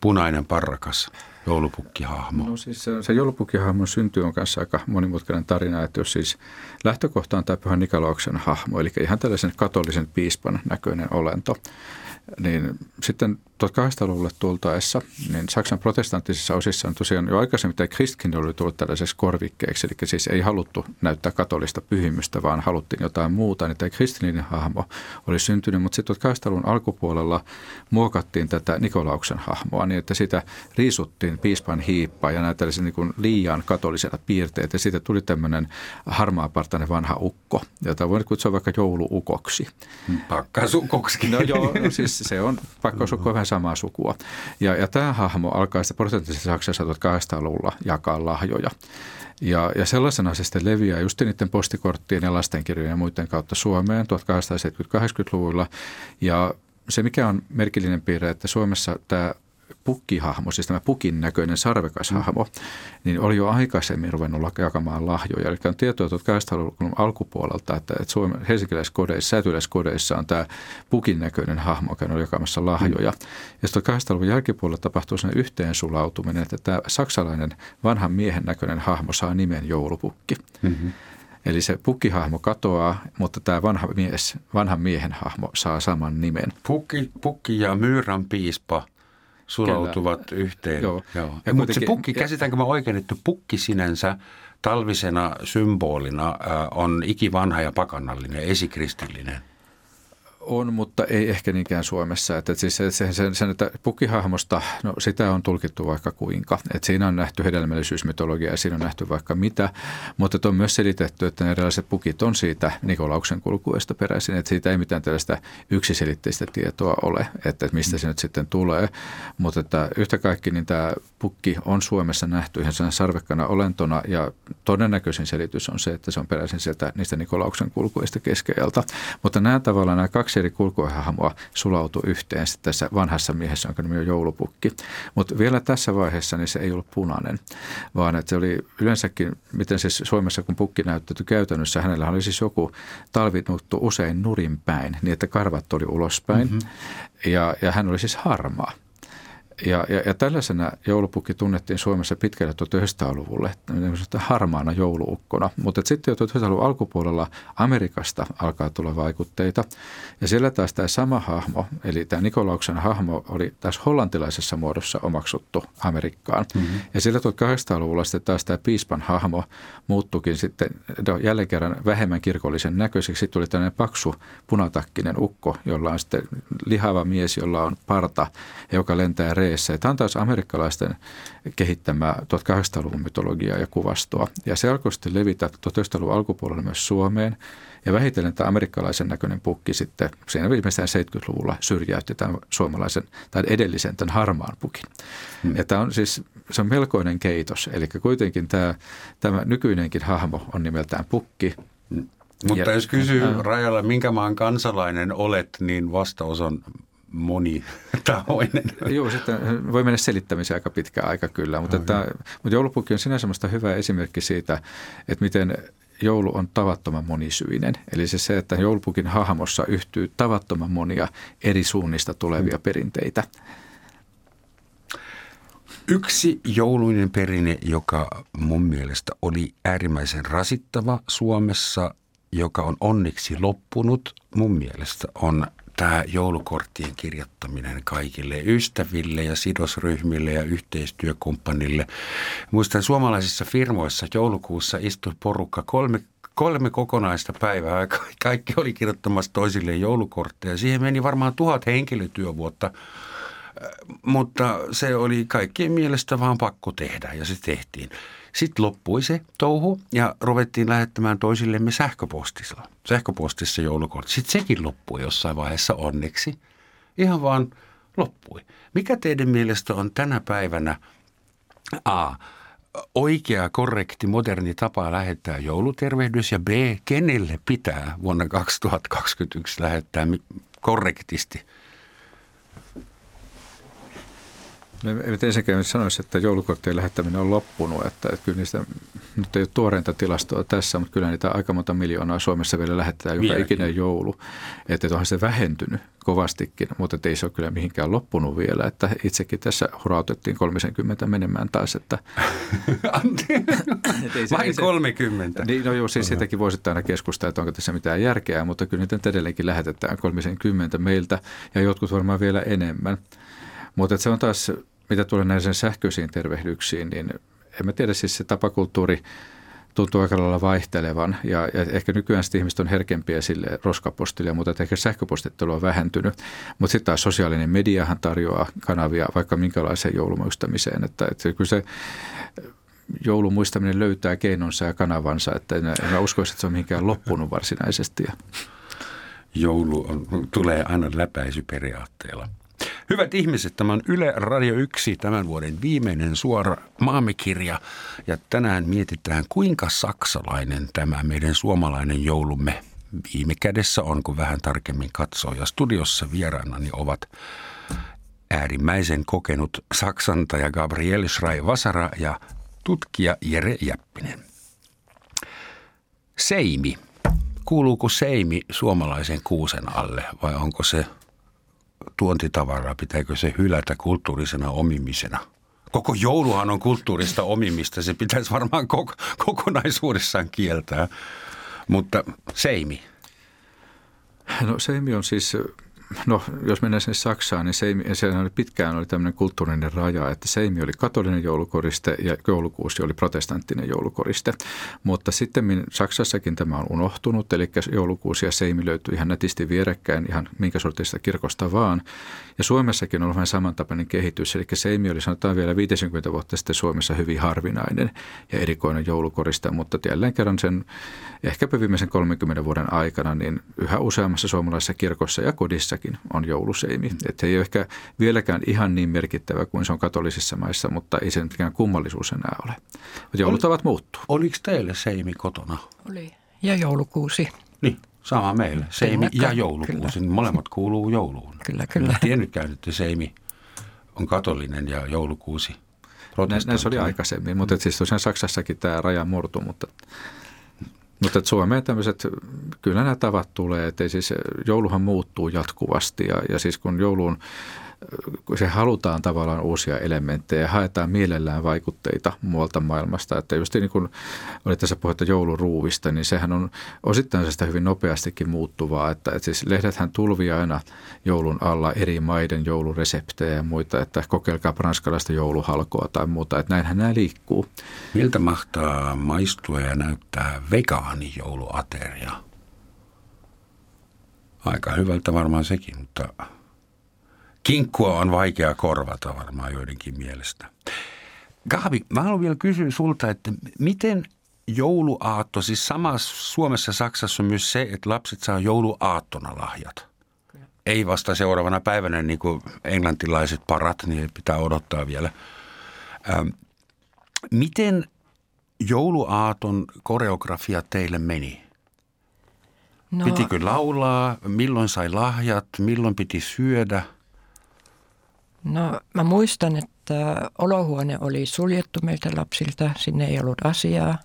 punainen parrakas joulupukkihahmo? No siis se, se joulupukkihahmon synty on kanssa aika monimutkainen tarina, että jos siis lähtökohta on tämä Pyhän Nikolauksen hahmo, eli ihan tällaisen katolisen piispan näköinen olento, niin sitten 1800-luvulle tultaessa, niin Saksan protestanttisissa osissa on tosiaan jo aikaisemmin tämä kristkin oli tullut tällaiseksi korvikkeeksi, eli siis ei haluttu näyttää katolista pyhimystä, vaan haluttiin jotain muuta, niin tämä kristillinen hahmo oli syntynyt, mutta sitten 1800-luvun alkupuolella muokattiin tätä Nikolauksen hahmoa niin, että sitä riisuttiin piispan hiippaa ja näitä niin liian katolisella piirteitä, ja siitä tuli tämmöinen harmaapartainen vanha ukko, jota voi kutsua vaikka jouluukoksi. Pakkasukoksi. No joo, no siis se on pakkasukko vähän samaa sukua. Ja, ja tämä hahmo alkaa sitten protestanttisessa Saksassa 1800-luvulla jakaa lahjoja. Ja, ja sellaisena se sitten leviää just niiden postikorttien ja lastenkirjojen ja muiden kautta Suomeen 1870-80-luvulla. Ja se, mikä on merkillinen piirre, että Suomessa tämä pukkihahmo, siis tämä pukin näköinen sarvekashahmo, mm. niin oli jo aikaisemmin ruvennut jakamaan lahjoja. Eli on tietoa 1800-luvun alkupuolelta, että, että Suomen helsinkiläiskodeissa, säätyläiskodeissa on tämä pukin näköinen hahmo, joka on jakamassa lahjoja. Mm. Ja sitten 1800-luvun jälkipuolella tapahtuu sellainen yhteensulautuminen, että tämä saksalainen vanhan miehen näköinen hahmo saa nimen joulupukki. Mm-hmm. Eli se pukkihahmo katoaa, mutta tämä vanha mies, vanhan miehen hahmo saa saman nimen. Pukki, pukki ja myyrän piispa – sulautuvat Kyllä. yhteen. Joo. Joo. Ja Mutta se pukki, käsitäänkö mä oikein, että pukki sinänsä talvisena symbolina on ikivanha ja pakannallinen, esikristillinen? On, mutta ei ehkä niinkään Suomessa. Että siis se, se, se, että pukihahmosta, no sitä on tulkittu vaikka kuinka. Että siinä on nähty hedelmällisyysmytologia ja siinä on nähty vaikka mitä. Mutta on myös selitetty, että ne erilaiset pukit on siitä Nikolauksen kulkuesta peräisin. Että siitä ei mitään tällaista yksiselitteistä tietoa ole, että, että mistä se nyt sitten tulee. Mutta että yhtä kaikki niin tämä pukki on Suomessa nähty ihan sen sarvekkana olentona ja todennäköisin selitys on se, että se on peräisin sieltä niistä Nikolauksen kulkuista keskeiltä. Mutta nämä tavallaan nämä kaksi eri kulkuhahmoa sulautu yhteen tässä vanhassa miehessä, jonka nimi on joulupukki. Mutta vielä tässä vaiheessa niin se ei ollut punainen, vaan että se oli yleensäkin, miten siis Suomessa kun pukki näyttäytyi käytännössä, hänellä oli siis joku talvinuttu usein nurin päin, niin että karvat oli ulospäin. Mm-hmm. Ja, ja hän oli siis harmaa. Ja, ja, ja tällaisena joulupukki tunnettiin Suomessa pitkälle 1900-luvulle harmaana jouluukkona. Mutta sitten jo 1900-luvun alkupuolella Amerikasta alkaa tulla vaikutteita. Ja siellä taas tämä sama hahmo, eli tämä Nikolauksen hahmo, oli taas hollantilaisessa muodossa omaksuttu Amerikkaan. Mm-hmm. Ja siellä 1800-luvulla sitten taas tämä piispan hahmo muuttukin sitten no, jälleen kerran vähemmän kirkollisen näköiseksi. Sitten tuli tällainen paksu punatakkinen ukko, jolla on sitten lihava mies, jolla on parta, joka lentää reen Jenkeissä. Tämä on taas amerikkalaisten kehittämää 1800-luvun mytologiaa ja kuvastoa. Ja se alkoi sitten levitä 1900-luvun alkupuolella myös Suomeen. Ja vähitellen tämä amerikkalaisen näköinen pukki sitten siinä viimeistään 70-luvulla syrjäytti tämän suomalaisen tai edellisen tämän harmaan pukin. Hmm. Ja tämä on siis se on melkoinen keitos. Eli kuitenkin tämä, tämä nykyinenkin hahmo on nimeltään pukki. Mutta ja, jos kysyy äh, Rajalla, minkä maan kansalainen olet, niin vastaus on monitahoinen. Joo, sitten voi mennä selittämiseen aika pitkä aika kyllä, mutta, että, mutta joulupukki on sinä semmoista hyvä esimerkki siitä, että miten joulu on tavattoman monisyinen. Eli se, se että joulupukin hahmossa yhtyy tavattoman monia eri suunnista tulevia mm. perinteitä. Yksi jouluinen perinne, joka mun mielestä oli äärimmäisen rasittava Suomessa, joka on onneksi loppunut, mun mielestä on tämä joulukorttien kirjoittaminen kaikille ystäville ja sidosryhmille ja yhteistyökumppanille. Muistan suomalaisissa firmoissa joulukuussa istui porukka kolme kolme kokonaista päivää. Kaikki oli kirjoittamassa toisille joulukortteja. Siihen meni varmaan tuhat henkilötyövuotta, mutta se oli kaikkien mielestä vaan pakko tehdä ja se tehtiin. Sitten loppui se touhu ja ruvettiin lähettämään toisillemme sähköpostilla. Sähköpostissa joulukortti. Sitten sekin loppui jossain vaiheessa onneksi. Ihan vaan loppui. Mikä teidän mielestä on tänä päivänä A. Oikea, korrekti, moderni tapa lähettää joulutervehdys ja B. Kenelle pitää vuonna 2021 lähettää korrektisti – Me eivät ensinnäkään sanoisi, että joulukorttien lähettäminen on loppunut. Että, että kyllä niistä, nyt ei ole tuoreinta tilastoa tässä, mutta kyllä niitä aika monta miljoonaa Suomessa vielä lähetetään joka Vieläkin. ikinen joulu. Että, että onhan se vähentynyt kovastikin, mutta ei se ole kyllä mihinkään loppunut vielä. Että itsekin tässä hurautettiin 30 menemään taas. Että, se, Vain 30? Niin, no joo, siis sitäkin voisi aina keskustella, että onko tässä mitään järkeä, mutta kyllä niitä edelleenkin lähetetään 30 meiltä ja jotkut varmaan vielä enemmän. Mutta se on taas mitä tulee näihin sähköisiin tervehdyksiin, niin en mä tiedä, siis se tapakulttuuri tuntuu aika lailla vaihtelevan ja, ja ehkä nykyään ihmiset on herkempiä sille roskapostille, mutta ehkä sähköpostittelu on vähentynyt. Mutta sitten taas sosiaalinen mediahan tarjoaa kanavia vaikka minkälaiseen joulumuistamiseen, että, että kyllä se joulumuistaminen löytää keinonsa ja kanavansa, että en, en uskoisi, että se on mihinkään loppunut varsinaisesti. Joulu on, tulee aina läpäisyperiaatteella. Hyvät ihmiset, tämä on Yle Radio 1, tämän vuoden viimeinen suora maamikirja. Ja tänään mietitään, kuinka saksalainen tämä meidän suomalainen joulumme viime kädessä on, kun vähän tarkemmin katsoo. Ja studiossa vieraanani ovat äärimmäisen kokenut saksantaja Gabriel Schrei-Vasara ja tutkija Jere Jäppinen. Seimi. Kuuluuko seimi suomalaisen kuusen alle vai onko se – tuontitavaraa, pitääkö se hylätä kulttuurisena omimisena? Koko jouluhan on kulttuurista omimista, se pitäisi varmaan koko, kokonaisuudessaan kieltää. Mutta seimi. No seimi on siis no jos mennään sinne Saksaan, niin seimi, siellä oli pitkään oli tämmöinen kulttuurinen raja, että seimi oli katolinen joulukoriste ja joulukuusi oli protestanttinen joulukoriste. Mutta sitten Saksassakin tämä on unohtunut, eli joulukuusi ja seimi löytyy ihan nätisti vierekkäin ihan minkä sortista kirkosta vaan. Ja Suomessakin on ollut vähän samantapainen kehitys, eli seimi oli sanotaan vielä 50 vuotta sitten Suomessa hyvin harvinainen ja erikoinen joulukoriste, mutta jälleen kerran sen ehkäpä viimeisen 30 vuoden aikana niin yhä useammassa suomalaisessa kirkossa ja kodissakin on jouluseimi. Että ei ole ehkä vieläkään ihan niin merkittävä kuin se on katolisissa maissa, mutta ei se mikään kummallisuus enää ole. Joulutavat muuttuu. Oliko teille seimi kotona? Oli. Ja joulukuusi. Niin, sama meille. Seimi kyllä, ja joulukuusi. Kyllä. Molemmat kuuluu jouluun. Kyllä, kyllä. En tiennytkään, että seimi on katolinen ja joulukuusi Näin se oli aikaisemmin, mutta siis tosiaan Saksassakin tämä raja murtu, mutta mutta Suomeen tämmöiset, kyllä nämä tavat tulee, että siis jouluhan muuttuu jatkuvasti ja, ja siis kun jouluun se halutaan tavallaan uusia elementtejä ja haetaan mielellään vaikutteita muualta maailmasta. Että just niin kuin oli tässä puhetta jouluruuvista, niin sehän on osittain sitä hyvin nopeastikin muuttuvaa. Että, että siis lehdethän tulvii aina joulun alla eri maiden joulureseptejä ja muita, että kokeilkaa ranskalaista jouluhalkoa tai muuta. Että näinhän nämä liikkuu. Miltä mahtaa maistua ja näyttää vegaanijouluateria? Aika hyvältä varmaan sekin, mutta kinkkua on vaikea korvata varmaan joidenkin mielestä. Gaabi, mä haluan vielä kysyä sulta, että miten jouluaatto, siis sama Suomessa ja Saksassa on myös se, että lapset saa jouluaattona lahjat. Kyllä. Ei vasta seuraavana päivänä niin kuin englantilaiset parat, niin pitää odottaa vielä. Ähm, miten jouluaaton koreografia teille meni? No, Pitikö laulaa? Milloin sai lahjat? Milloin piti syödä? No mä muistan, että olohuone oli suljettu meiltä lapsilta, sinne ei ollut asiaa.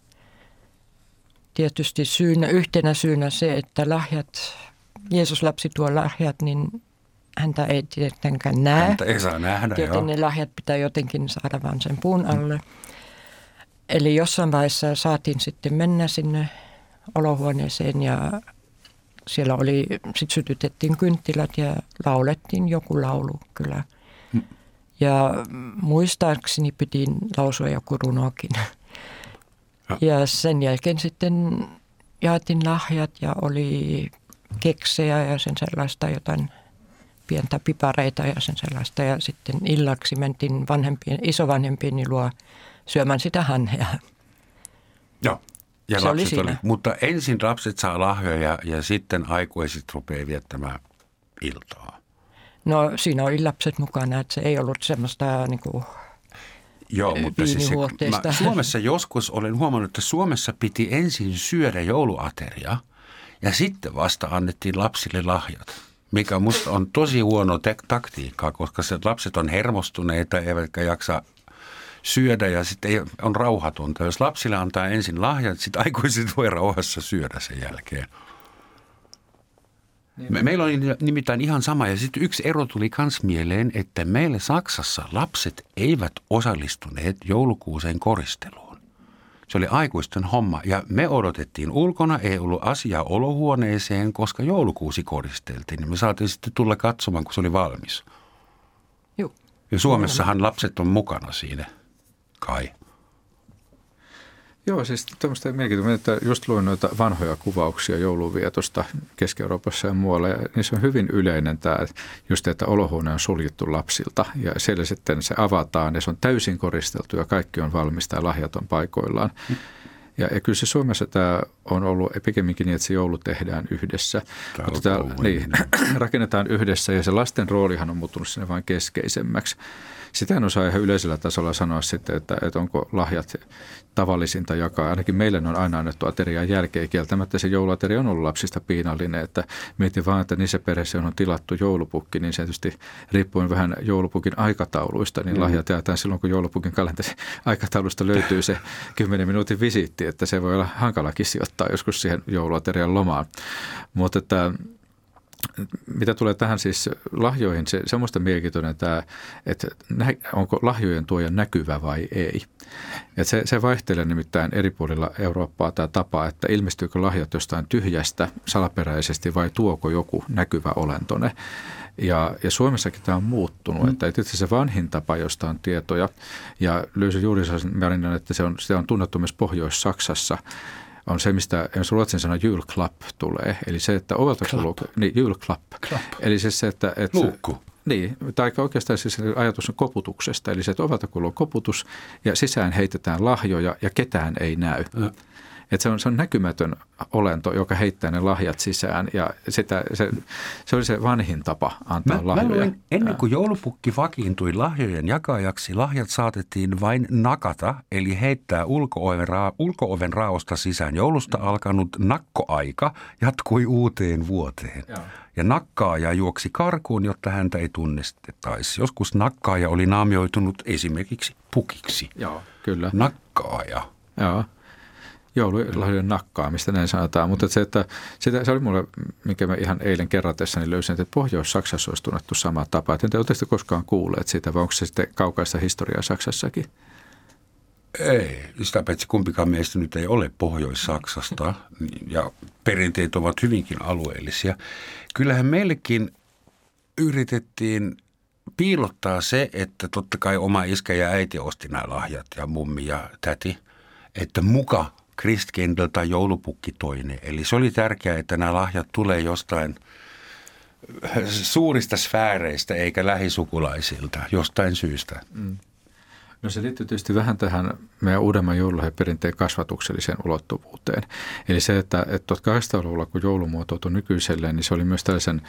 Tietysti syynä, yhtenä syynä se, että lahjat, Jeesus lapsi tuo lahjat, niin häntä ei tietenkään näe. Häntä ei saa nähdä, Joten joo. ne lahjat pitää jotenkin saada vaan sen puun alle. Eli jossain vaiheessa saatiin sitten mennä sinne olohuoneeseen ja siellä oli, sitten sytytettiin kynttilät ja laulettiin joku laulu kyllä – ja muistaakseni piti lausua joku runokin. Ja. ja sen jälkeen sitten jaettiin lahjat ja oli keksejä ja sen sellaista jotain pientä pipareita ja sen sellaista. Ja sitten illaksi mentiin vanhempien, isovanhempien luo syömään sitä hanhea. Joo. Ja Se oli, oli Mutta ensin lapset saa lahjoja ja sitten aikuiset rupeaa viettämään iltaa. No siinä oli lapset mukana, että se ei ollut semmoista niin kuin, Joo, mutta siis se, mä Suomessa joskus olen huomannut, että Suomessa piti ensin syödä jouluateria ja sitten vasta annettiin lapsille lahjat. Mikä musta on tosi huono te- taktiikkaa, koska se lapset on hermostuneita eivätkä jaksa syödä ja sitten ei, on rauhatonta. Jos lapsille antaa ensin lahjat, sitten aikuiset voi rauhassa syödä sen jälkeen. Niin. Me, meillä oli nimittäin ihan sama ja sitten yksi ero tuli kans mieleen, että meille Saksassa lapset eivät osallistuneet joulukuuseen koristeluun. Se oli aikuisten homma ja me odotettiin ulkona, ei ollut asiaa olohuoneeseen, koska joulukuusi koristeltiin. Niin me saatiin sitten tulla katsomaan, kun se oli valmis. Joo. Ja Suomessahan lapset on mukana siinä, kai. Joo, siis tämmöistä mielenkiintoista, että just luin noita vanhoja kuvauksia jouluvietosta Keski-Euroopassa ja muualla, ja niissä on hyvin yleinen tämä, just että olohuone on suljettu lapsilta, ja siellä sitten se avataan, ja se on täysin koristeltu, ja kaikki on valmista, ja lahjat on paikoillaan. Ja, ja kyllä se Suomessa tämä on ollut pikemminkin niin, että se joulu tehdään yhdessä. Tämä Mutta tämä, niin, rakennetaan yhdessä ja se lasten roolihan on muuttunut sinne vain keskeisemmäksi. Sitä en osaa ihan yleisellä tasolla sanoa sitten, että, että onko lahjat tavallisinta jakaa. Ainakin meille on aina annettu aterian jälkeen. Kieltämättä se jouluateria on ollut lapsista piinallinen. Että mietin vaan, että niissä perheissä on tilattu joulupukki, niin se tietysti riippuen vähän joulupukin aikatauluista, niin mm. lahjat jaetaan silloin, kun joulupukin kalenteri aikataulusta löytyy se 10 minuutin visiitti, että se voi olla hankalakin sijoittaa joskus siihen jouluaterian lomaan. Mutta että mitä tulee tähän siis lahjoihin, se semmoista mielenkiintoinen tämä, että onko lahjojen tuoja näkyvä vai ei. Et se, se vaihtelee nimittäin eri puolilla Eurooppaa tämä tapa, että ilmestyykö lahjat jostain tyhjästä salaperäisesti vai tuoko joku näkyvä olentone. Ja, ja Suomessakin tämä on muuttunut, mm. että itse se vanhin tapa, josta on tietoja, ja löysin juuri sellaisen että se on, se on tunnettu myös Pohjois-Saksassa, on se, mistä jos ruotsin sana julklapp tulee. Eli se, että ovelta kuuluu, niin julklapp. Eli siis se, että... että Luukku. Niin, tai oikeastaan siis ajatus on koputuksesta, eli se, että ovelta kuuluu koputus ja sisään heitetään lahjoja ja ketään ei näy. Ja. Että se on, se on näkymätön olento, joka heittää ne lahjat sisään ja sitä, se, se oli se vanhin tapa antaa mä, lahjoja. Mä luin, ennen kuin joulupukki vakiintui lahjojen jakajaksi, lahjat saatettiin vain nakata, eli heittää ulko-oven, ra, ulko-oven raosta sisään. Joulusta alkanut nakkoaika jatkui uuteen vuoteen. Joo. Ja nakkaaja juoksi karkuun, jotta häntä ei tunnistettaisi. Joskus nakkaaja oli naamioitunut esimerkiksi pukiksi. Joo, kyllä. Nakkaaja. Joo joululahjojen nakkaamista, näin sanotaan. Mutta se, että se oli mulle, mikä mä ihan eilen kerratessani löysin, että Pohjois-Saksassa olisi tunnettu sama tapa. Että entä oletteko koskaan kuulleet siitä, vai onko se sitten kaukaista historiaa Saksassakin? Ei, sitä paitsi kumpikaan meistä nyt ei ole Pohjois-Saksasta ja perinteet ovat hyvinkin alueellisia. Kyllähän meillekin yritettiin piilottaa se, että totta kai oma iskä ja äiti osti nämä lahjat ja mummi ja täti, että muka Christkindl tai joulupukki toinen. Eli se oli tärkeää, että nämä lahjat tulee jostain suurista sfääreistä eikä lähisukulaisilta jostain syystä. Mm. No se liittyy tietysti vähän tähän meidän uudemman joululahjaperinteen kasvatukselliseen ulottuvuuteen. Eli se, että, että 1800-luvulla kun joulu muotoutui nykyiselleen, niin se oli myös tällaisen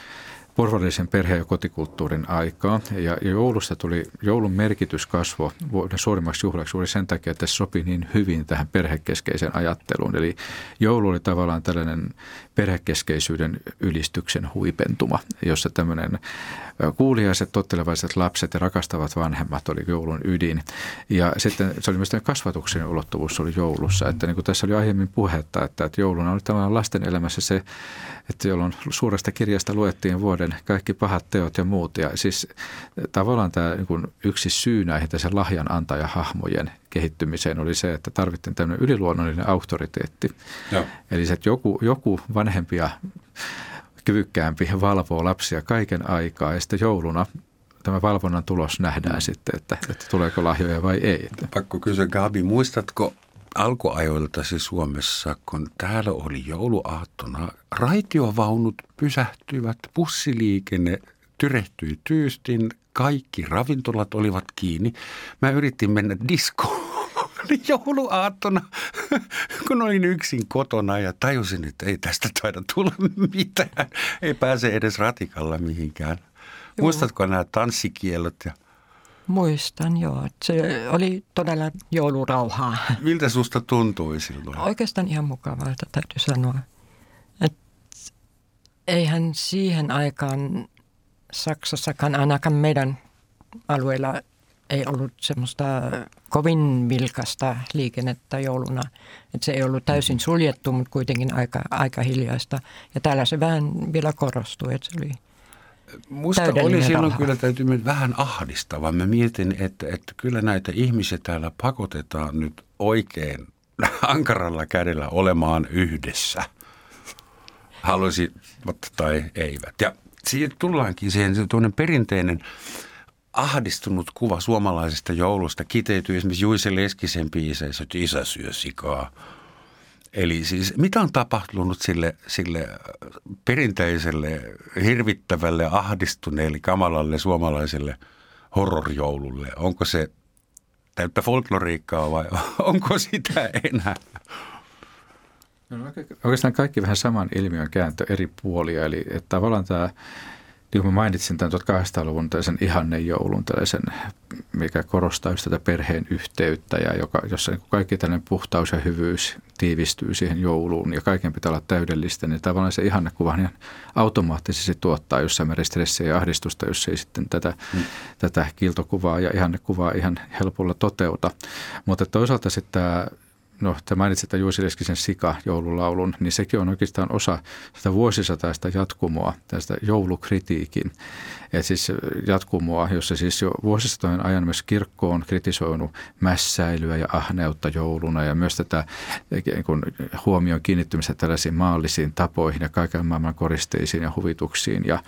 porvarillisen perhe- ja kotikulttuurin aikaa. Ja, joulusta tuli, joulun merkitys kasvo vuoden suurimmaksi juhlaksi juuri sen takia, että se sopi niin hyvin tähän perhekeskeiseen ajatteluun. Eli joulu oli tavallaan tällainen perhekeskeisyyden ylistyksen huipentuma, jossa tämmöinen kuuliaiset, tottelevaiset lapset ja rakastavat vanhemmat oli joulun ydin. Ja sitten se oli myös kasvatuksen ulottuvuus oli joulussa. Että niin kuin tässä oli aiemmin puhetta, että, että jouluna oli tavallaan lasten elämässä se, että jolloin suuresta kirjasta luettiin vuoden kaikki pahat teot ja muut. Ja siis tavallaan tämä niin kuin yksi syy näihin tässä lahjan antajahahmojen kehittymiseen oli se, että tarvittiin tämmöinen yliluonnollinen auktoriteetti. Joo. Eli se, että joku, joku vanhempia kyvykkäämpi valvoo lapsia kaiken aikaa ja sitten jouluna tämä valvonnan tulos nähdään mm. sitten, että, että tuleeko lahjoja vai ei. Pakko kysyä Gabi, muistatko alkuajoiltasi Suomessa, kun täällä oli jouluaattona, raitiovaunut pysähtyivät, bussiliikenne tyrehtyi tyystin, kaikki ravintolat olivat kiinni. Mä yritin mennä diskoon jouluaattona, kun olin yksin kotona ja tajusin, että ei tästä taida tulla mitään. Ei pääse edes ratikalla mihinkään. Joo. Muistatko nämä tanssikielot ja Muistan, joo. Se oli todella joulurauhaa. Miltä susta tuntui silloin? Oikeastaan ihan mukavalta, täytyy sanoa. Et eihän siihen aikaan Saksassakaan, ainakaan meidän alueella, ei ollut semmoista kovin vilkasta liikennettä jouluna. Et se ei ollut täysin suljettu, mutta kuitenkin aika, aika hiljaista. Ja täällä se vähän vielä korostui, että se oli – Musta oli silloin rauha. kyllä täytyy vähän ahdistava. Mä mietin, että, että kyllä näitä ihmisiä täällä pakotetaan nyt oikein ankaralla kädellä olemaan yhdessä. Haluaisi tai eivät. Ja siitä tullaankin siihen, se perinteinen ahdistunut kuva suomalaisesta joulusta kiteytyy esimerkiksi Juise Leskisen biiseissä, että isä syö sikaa – Eli siis mitä on tapahtunut sille, sille perinteiselle, hirvittävälle, ahdistuneelle, kamalalle suomalaiselle horrorjoululle? Onko se täyttä folkloriikkaa vai onko sitä enää? No, oikeastaan kaikki vähän saman ilmiön kääntö eri puolia. Eli että tavallaan tämä niin kuin mä mainitsin tämän 1800-luvun tällaisen ihannejoulun, tällaisen, mikä korostaa just tätä perheen yhteyttä ja joka, jossa niin kaikki tällainen puhtaus ja hyvyys tiivistyy siihen jouluun ja kaiken pitää olla täydellistä, niin tavallaan se ihannekuva niin automaattisesti tuottaa jossain määrin stressiä ja ahdistusta, jos ei sitten tätä, mm. tätä kiltokuvaa ja ihannekuvaa ihan helpolla toteuta. Mutta toisaalta sitten tämä no te mainitsit Juusi Leskisen Sika-joululaulun, niin sekin on oikeastaan osa sitä vuosisataista jatkumoa, tästä joulukritiikin. Et siis jatkumoa, jossa siis jo vuosisatojen ajan myös kirkko on kritisoinut mässäilyä ja ahneutta jouluna ja myös tätä kun huomion kiinnittymistä tällaisiin maallisiin tapoihin ja kaiken maailman koristeisiin ja huvituksiin ja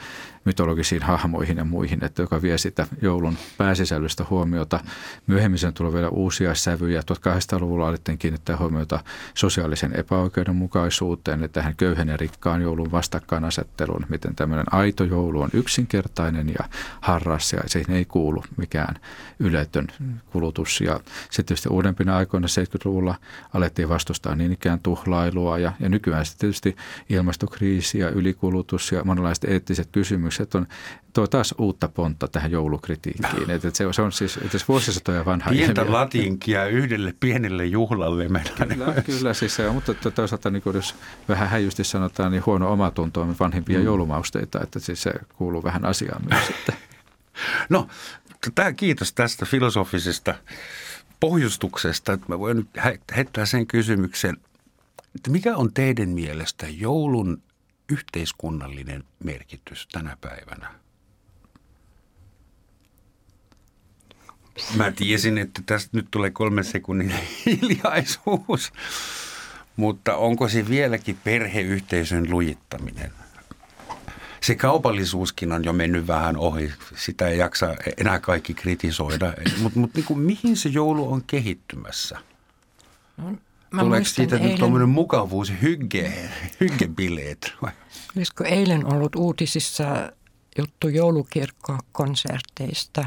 mytologisiin hahmoihin ja muihin, että joka vie sitä joulun pääsisällöstä huomiota. Myöhemmin sen tulee vielä uusia sävyjä. 1800-luvulla alettiin kiinnittää huomiota sosiaalisen epäoikeudenmukaisuuteen ja tähän köyhän ja rikkaan joulun vastakkainasetteluun, miten tämmöinen aito joulu on yksinkertainen ja harras ja siihen ei kuulu mikään yletön kulutus. Ja sitten tietysti uudempina aikoina 70-luvulla alettiin vastustaa niin ikään tuhlailua ja, ja nykyään sitten tietysti ilmastokriisi ja ylikulutus ja monenlaiset eettiset kysymykset on tuo taas uutta pontta tähän joulukritiikkiin. Että se, on, se on siis että vuosisatoja vanha Pientä ilmiö. latinkia yhdelle pienelle juhlalle Kyllä, kyllä siis se on, mutta toisaalta niin jos vähän häijysti sanotaan, niin huono omatunto on vanhimpia mm. joulumausteita, että siis se kuuluu vähän asiaan myös sitten. No, tämä kiitos tästä filosofisesta pohjustuksesta. Mä voin nyt heittää sen kysymyksen, että mikä on teidän mielestä joulun yhteiskunnallinen merkitys tänä päivänä? Mä tiesin, että tästä nyt tulee kolme sekunnin hiljaisuus, mutta onko se vieläkin perheyhteisön lujittaminen? Se kaupallisuuskin on jo mennyt vähän ohi, sitä ei jaksa enää kaikki kritisoida, mutta mut niin mihin se joulu on kehittymässä? Mä Tuleeko siitä eilen, nyt tuommoinen mukavuus, hygge, hyggebileet? Olisiko eilen ollut uutisissa juttu joulukirkkokonserteista,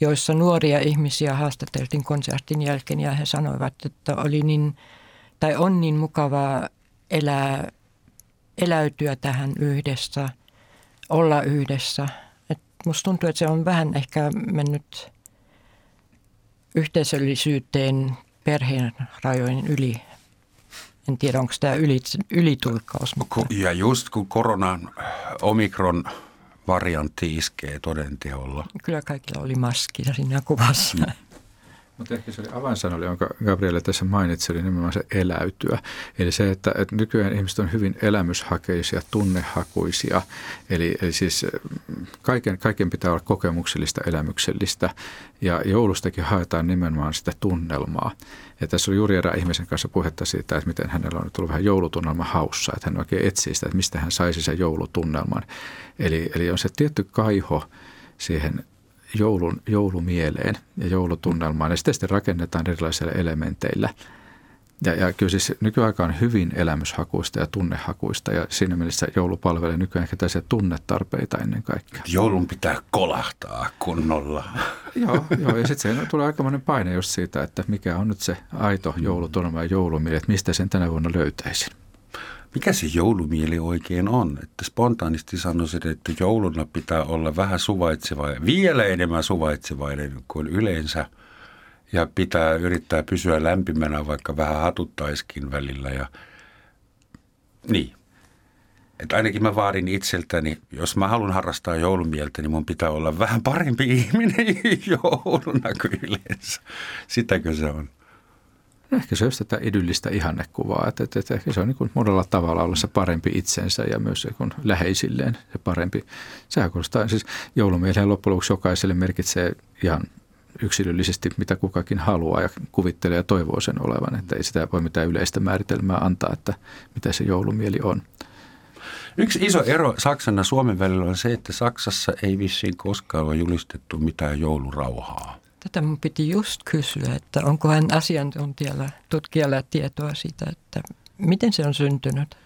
joissa nuoria ihmisiä haastateltiin konsertin jälkeen ja he sanoivat, että oli niin, tai on niin mukavaa elää, eläytyä tähän yhdessä, olla yhdessä. Et musta tuntuu, että se on vähän ehkä mennyt yhteisöllisyyteen perheen rajojen yli. En tiedä, onko tämä yli, ylitulkkaus. Mutta... Ja just kun koronan omikron variantti iskee todenteolla. Kyllä kaikilla oli maski siinä kuvassa. Mutta ehkä se oli avainsana, jonka Gabrielle tässä mainitsi, oli nimenomaan se eläytyä. Eli se, että, että nykyään ihmiset on hyvin elämyshakeisia, tunnehakuisia. Eli, eli siis mm, kaiken, kaiken pitää olla kokemuksellista, elämyksellistä. Ja joulustakin haetaan nimenomaan sitä tunnelmaa. Ja tässä oli juuri erään ihmisen kanssa puhetta siitä, että miten hänellä on tullut vähän joulutunnelma haussa. Että hän oikein etsii sitä, että mistä hän saisi sen joulutunnelman. Eli, eli on se tietty kaiho siihen joulun, joulumieleen ja joulutunnelmaan. Ja sitä sitten rakennetaan erilaisilla elementeillä. Ja, ja kyllä siis nykyaika on hyvin elämyshakuista ja tunnehakuista ja siinä mielessä joulu palvelee nykyään ehkä tällaisia tunnetarpeita ennen kaikkea. Joulun pitää kolahtaa kunnolla. joo, joo, ja sitten se tulee aikamoinen paine just siitä, että mikä on nyt se aito joulutunnelma ja joulumieli, että mistä sen tänä vuonna löytäisin mikä se joulumieli oikein on. Että spontaanisti sanoisin, että jouluna pitää olla vähän suvaitsevainen, vielä enemmän suvaitsevainen kuin yleensä. Ja pitää yrittää pysyä lämpimänä, vaikka vähän hatuttaiskin välillä. Ja, niin. Että ainakin mä vaadin itseltäni, jos mä haluan harrastaa joulumieltä, niin mun pitää olla vähän parempi ihminen jouluna kuin yleensä. Sitäkö se on? Ehkä se on tätä idyllistä ihannekuvaa, että, että, että ehkä se on niin kuin monella tavalla olla se parempi itsensä ja myös se kun läheisilleen se parempi. Sehän kuulostaa, siis joulumieleen loppujen lopuksi jokaiselle merkitsee ihan yksilöllisesti, mitä kukakin haluaa ja kuvittelee ja toivoo sen olevan, että ei sitä voi mitään yleistä määritelmää antaa, että mitä se joulumieli on. Yksi iso ero Saksan ja Suomen välillä on se, että Saksassa ei vissiin koskaan ole julistettu mitään joulurauhaa. Tätä mun piti just kysyä, että onkohan asiantuntijalla, tutkijalla tietoa siitä, että miten se on syntynyt?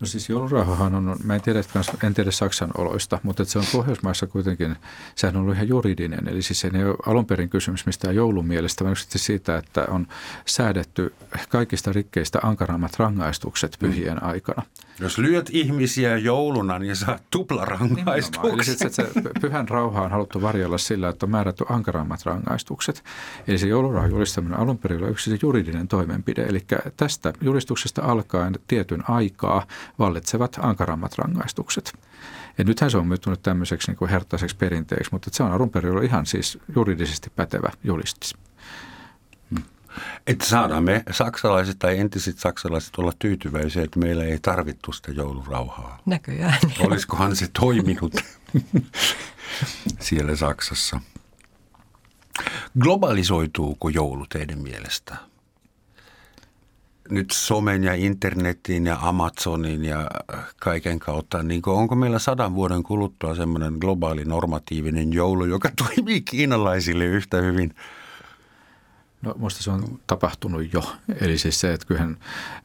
No siis joulurauhahan on, mä en tiedä, en tiedä Saksan oloista, mutta se on Pohjoismaissa kuitenkin, sehän on ollut ihan juridinen. Eli siis ei ole alun perin kysymys mistään joulun mielestä, vaan siitä, että on säädetty kaikista rikkeistä ankarammat rangaistukset pyhien mm. Jos lyöt ihmisiä jouluna, niin saat tuplarangaistuksen. Eli se pyhän rauha on haluttu varjella sillä, että on määrätty ankarammat rangaistukset. Eli se joulurauhan julistaminen alun perin on yksi se juridinen toimenpide. Eli tästä julistuksesta alkaen tietyn aikaa vallitsevat ankarammat rangaistukset. Ja nythän se on muuttunut tämmöiseksi niin hertaiseksi perinteeksi, mutta se on alun perin ollut ihan siis juridisesti pätevä julistus. Että saadaan me saksalaiset tai entiset saksalaiset olla tyytyväisiä, että meillä ei tarvittu sitä joulurauhaa. Näköjään. Olisikohan se toiminut siellä Saksassa? Globalisoituuko joulu teidän mielestä? Nyt somen ja internetin ja Amazonin ja kaiken kautta, niin onko meillä sadan vuoden kuluttua semmoinen globaali normatiivinen joulu, joka toimii kiinalaisille yhtä hyvin – No minusta se on tapahtunut jo. Eli siis se, että kyllähän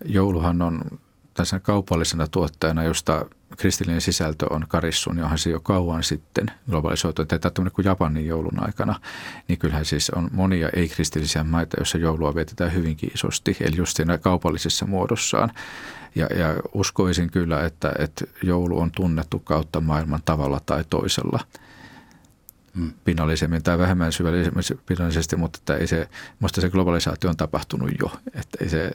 jouluhan on tässä kaupallisena tuottajana, josta kristillinen sisältö on karissun, johon se jo kauan sitten globalisoitu. Että tämmöinen kuin Japanin joulun aikana, niin kyllähän siis on monia ei-kristillisiä maita, joissa joulua vietetään hyvinkin isosti, eli just siinä kaupallisessa muodossaan. Ja, ja uskoisin kyllä, että, että joulu on tunnettu kautta maailman tavalla tai toisella – pinnallisemmin tai vähemmän syvällisesti, mutta että ei se, musta se globalisaatio on tapahtunut jo, että ei se,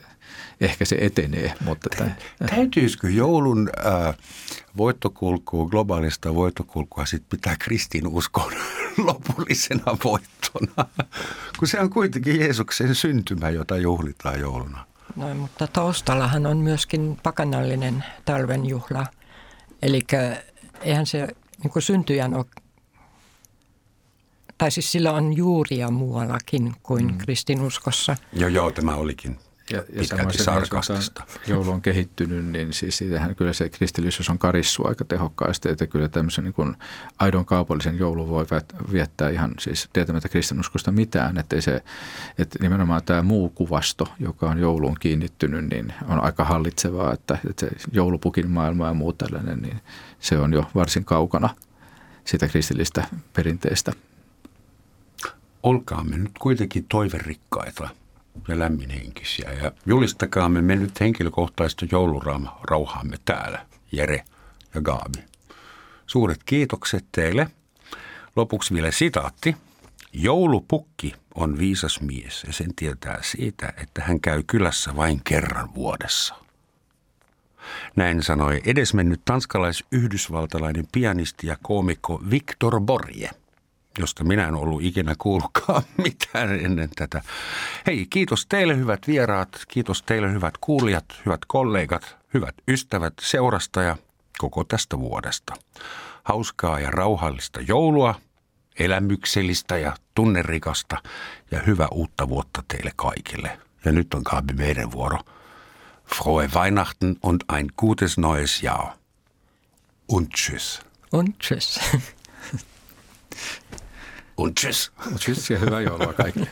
ehkä se etenee. Mutta että, Täytyisikö joulun äh, voittokulkua, globaalista voittokulkua sitten pitää kristinuskon lopullisena voittona, kun se on kuitenkin Jeesuksen syntymä, jota juhlitaan jouluna. No, mutta taustallahan on myöskin pakanallinen talvenjuhla, eli eihän se niin syntyjän ole tai siis sillä on juuria muuallakin kuin mm. kristinuskossa. Joo, joo, tämä olikin ja, ja pitkälti sarkastista. Joulu on kehittynyt, niin siis siitähän kyllä se kristillisyys on karissu aika tehokkaasti, että kyllä tämmöisen niin kuin aidon kaupallisen joulun voi viettää ihan siis tietämättä kristinuskosta mitään, että, se, että nimenomaan tämä muu kuvasto, joka on jouluun kiinnittynyt, niin on aika hallitsevaa, että, että se joulupukin maailma ja muu tällainen, niin se on jo varsin kaukana sitä kristillistä perinteestä olkaamme nyt kuitenkin toiverikkaita ja lämminhenkisiä ja julistakaamme me nyt henkilökohtaista joulurauhaamme täällä, Jere ja Gaabi. Suuret kiitokset teille. Lopuksi vielä sitaatti. Joulupukki on viisas mies ja sen tietää siitä, että hän käy kylässä vain kerran vuodessa. Näin sanoi edesmennyt tanskalais-yhdysvaltalainen pianisti ja koomikko Victor Borje – josta minä en ollut ikinä kuullutkaan mitään ennen tätä. Hei, kiitos teille hyvät vieraat, kiitos teille hyvät kuulijat, hyvät kollegat, hyvät ystävät seurasta ja koko tästä vuodesta. Hauskaa ja rauhallista joulua, elämyksellistä ja tunnerikasta ja hyvää uutta vuotta teille kaikille. Ja nyt on Kaabi meidän vuoro. Frohe Weihnachten und ein gutes neues Jahr. Und tschüss. Und tschüss. Und tschüss. Tschüss ja hyvää joulua kaikille.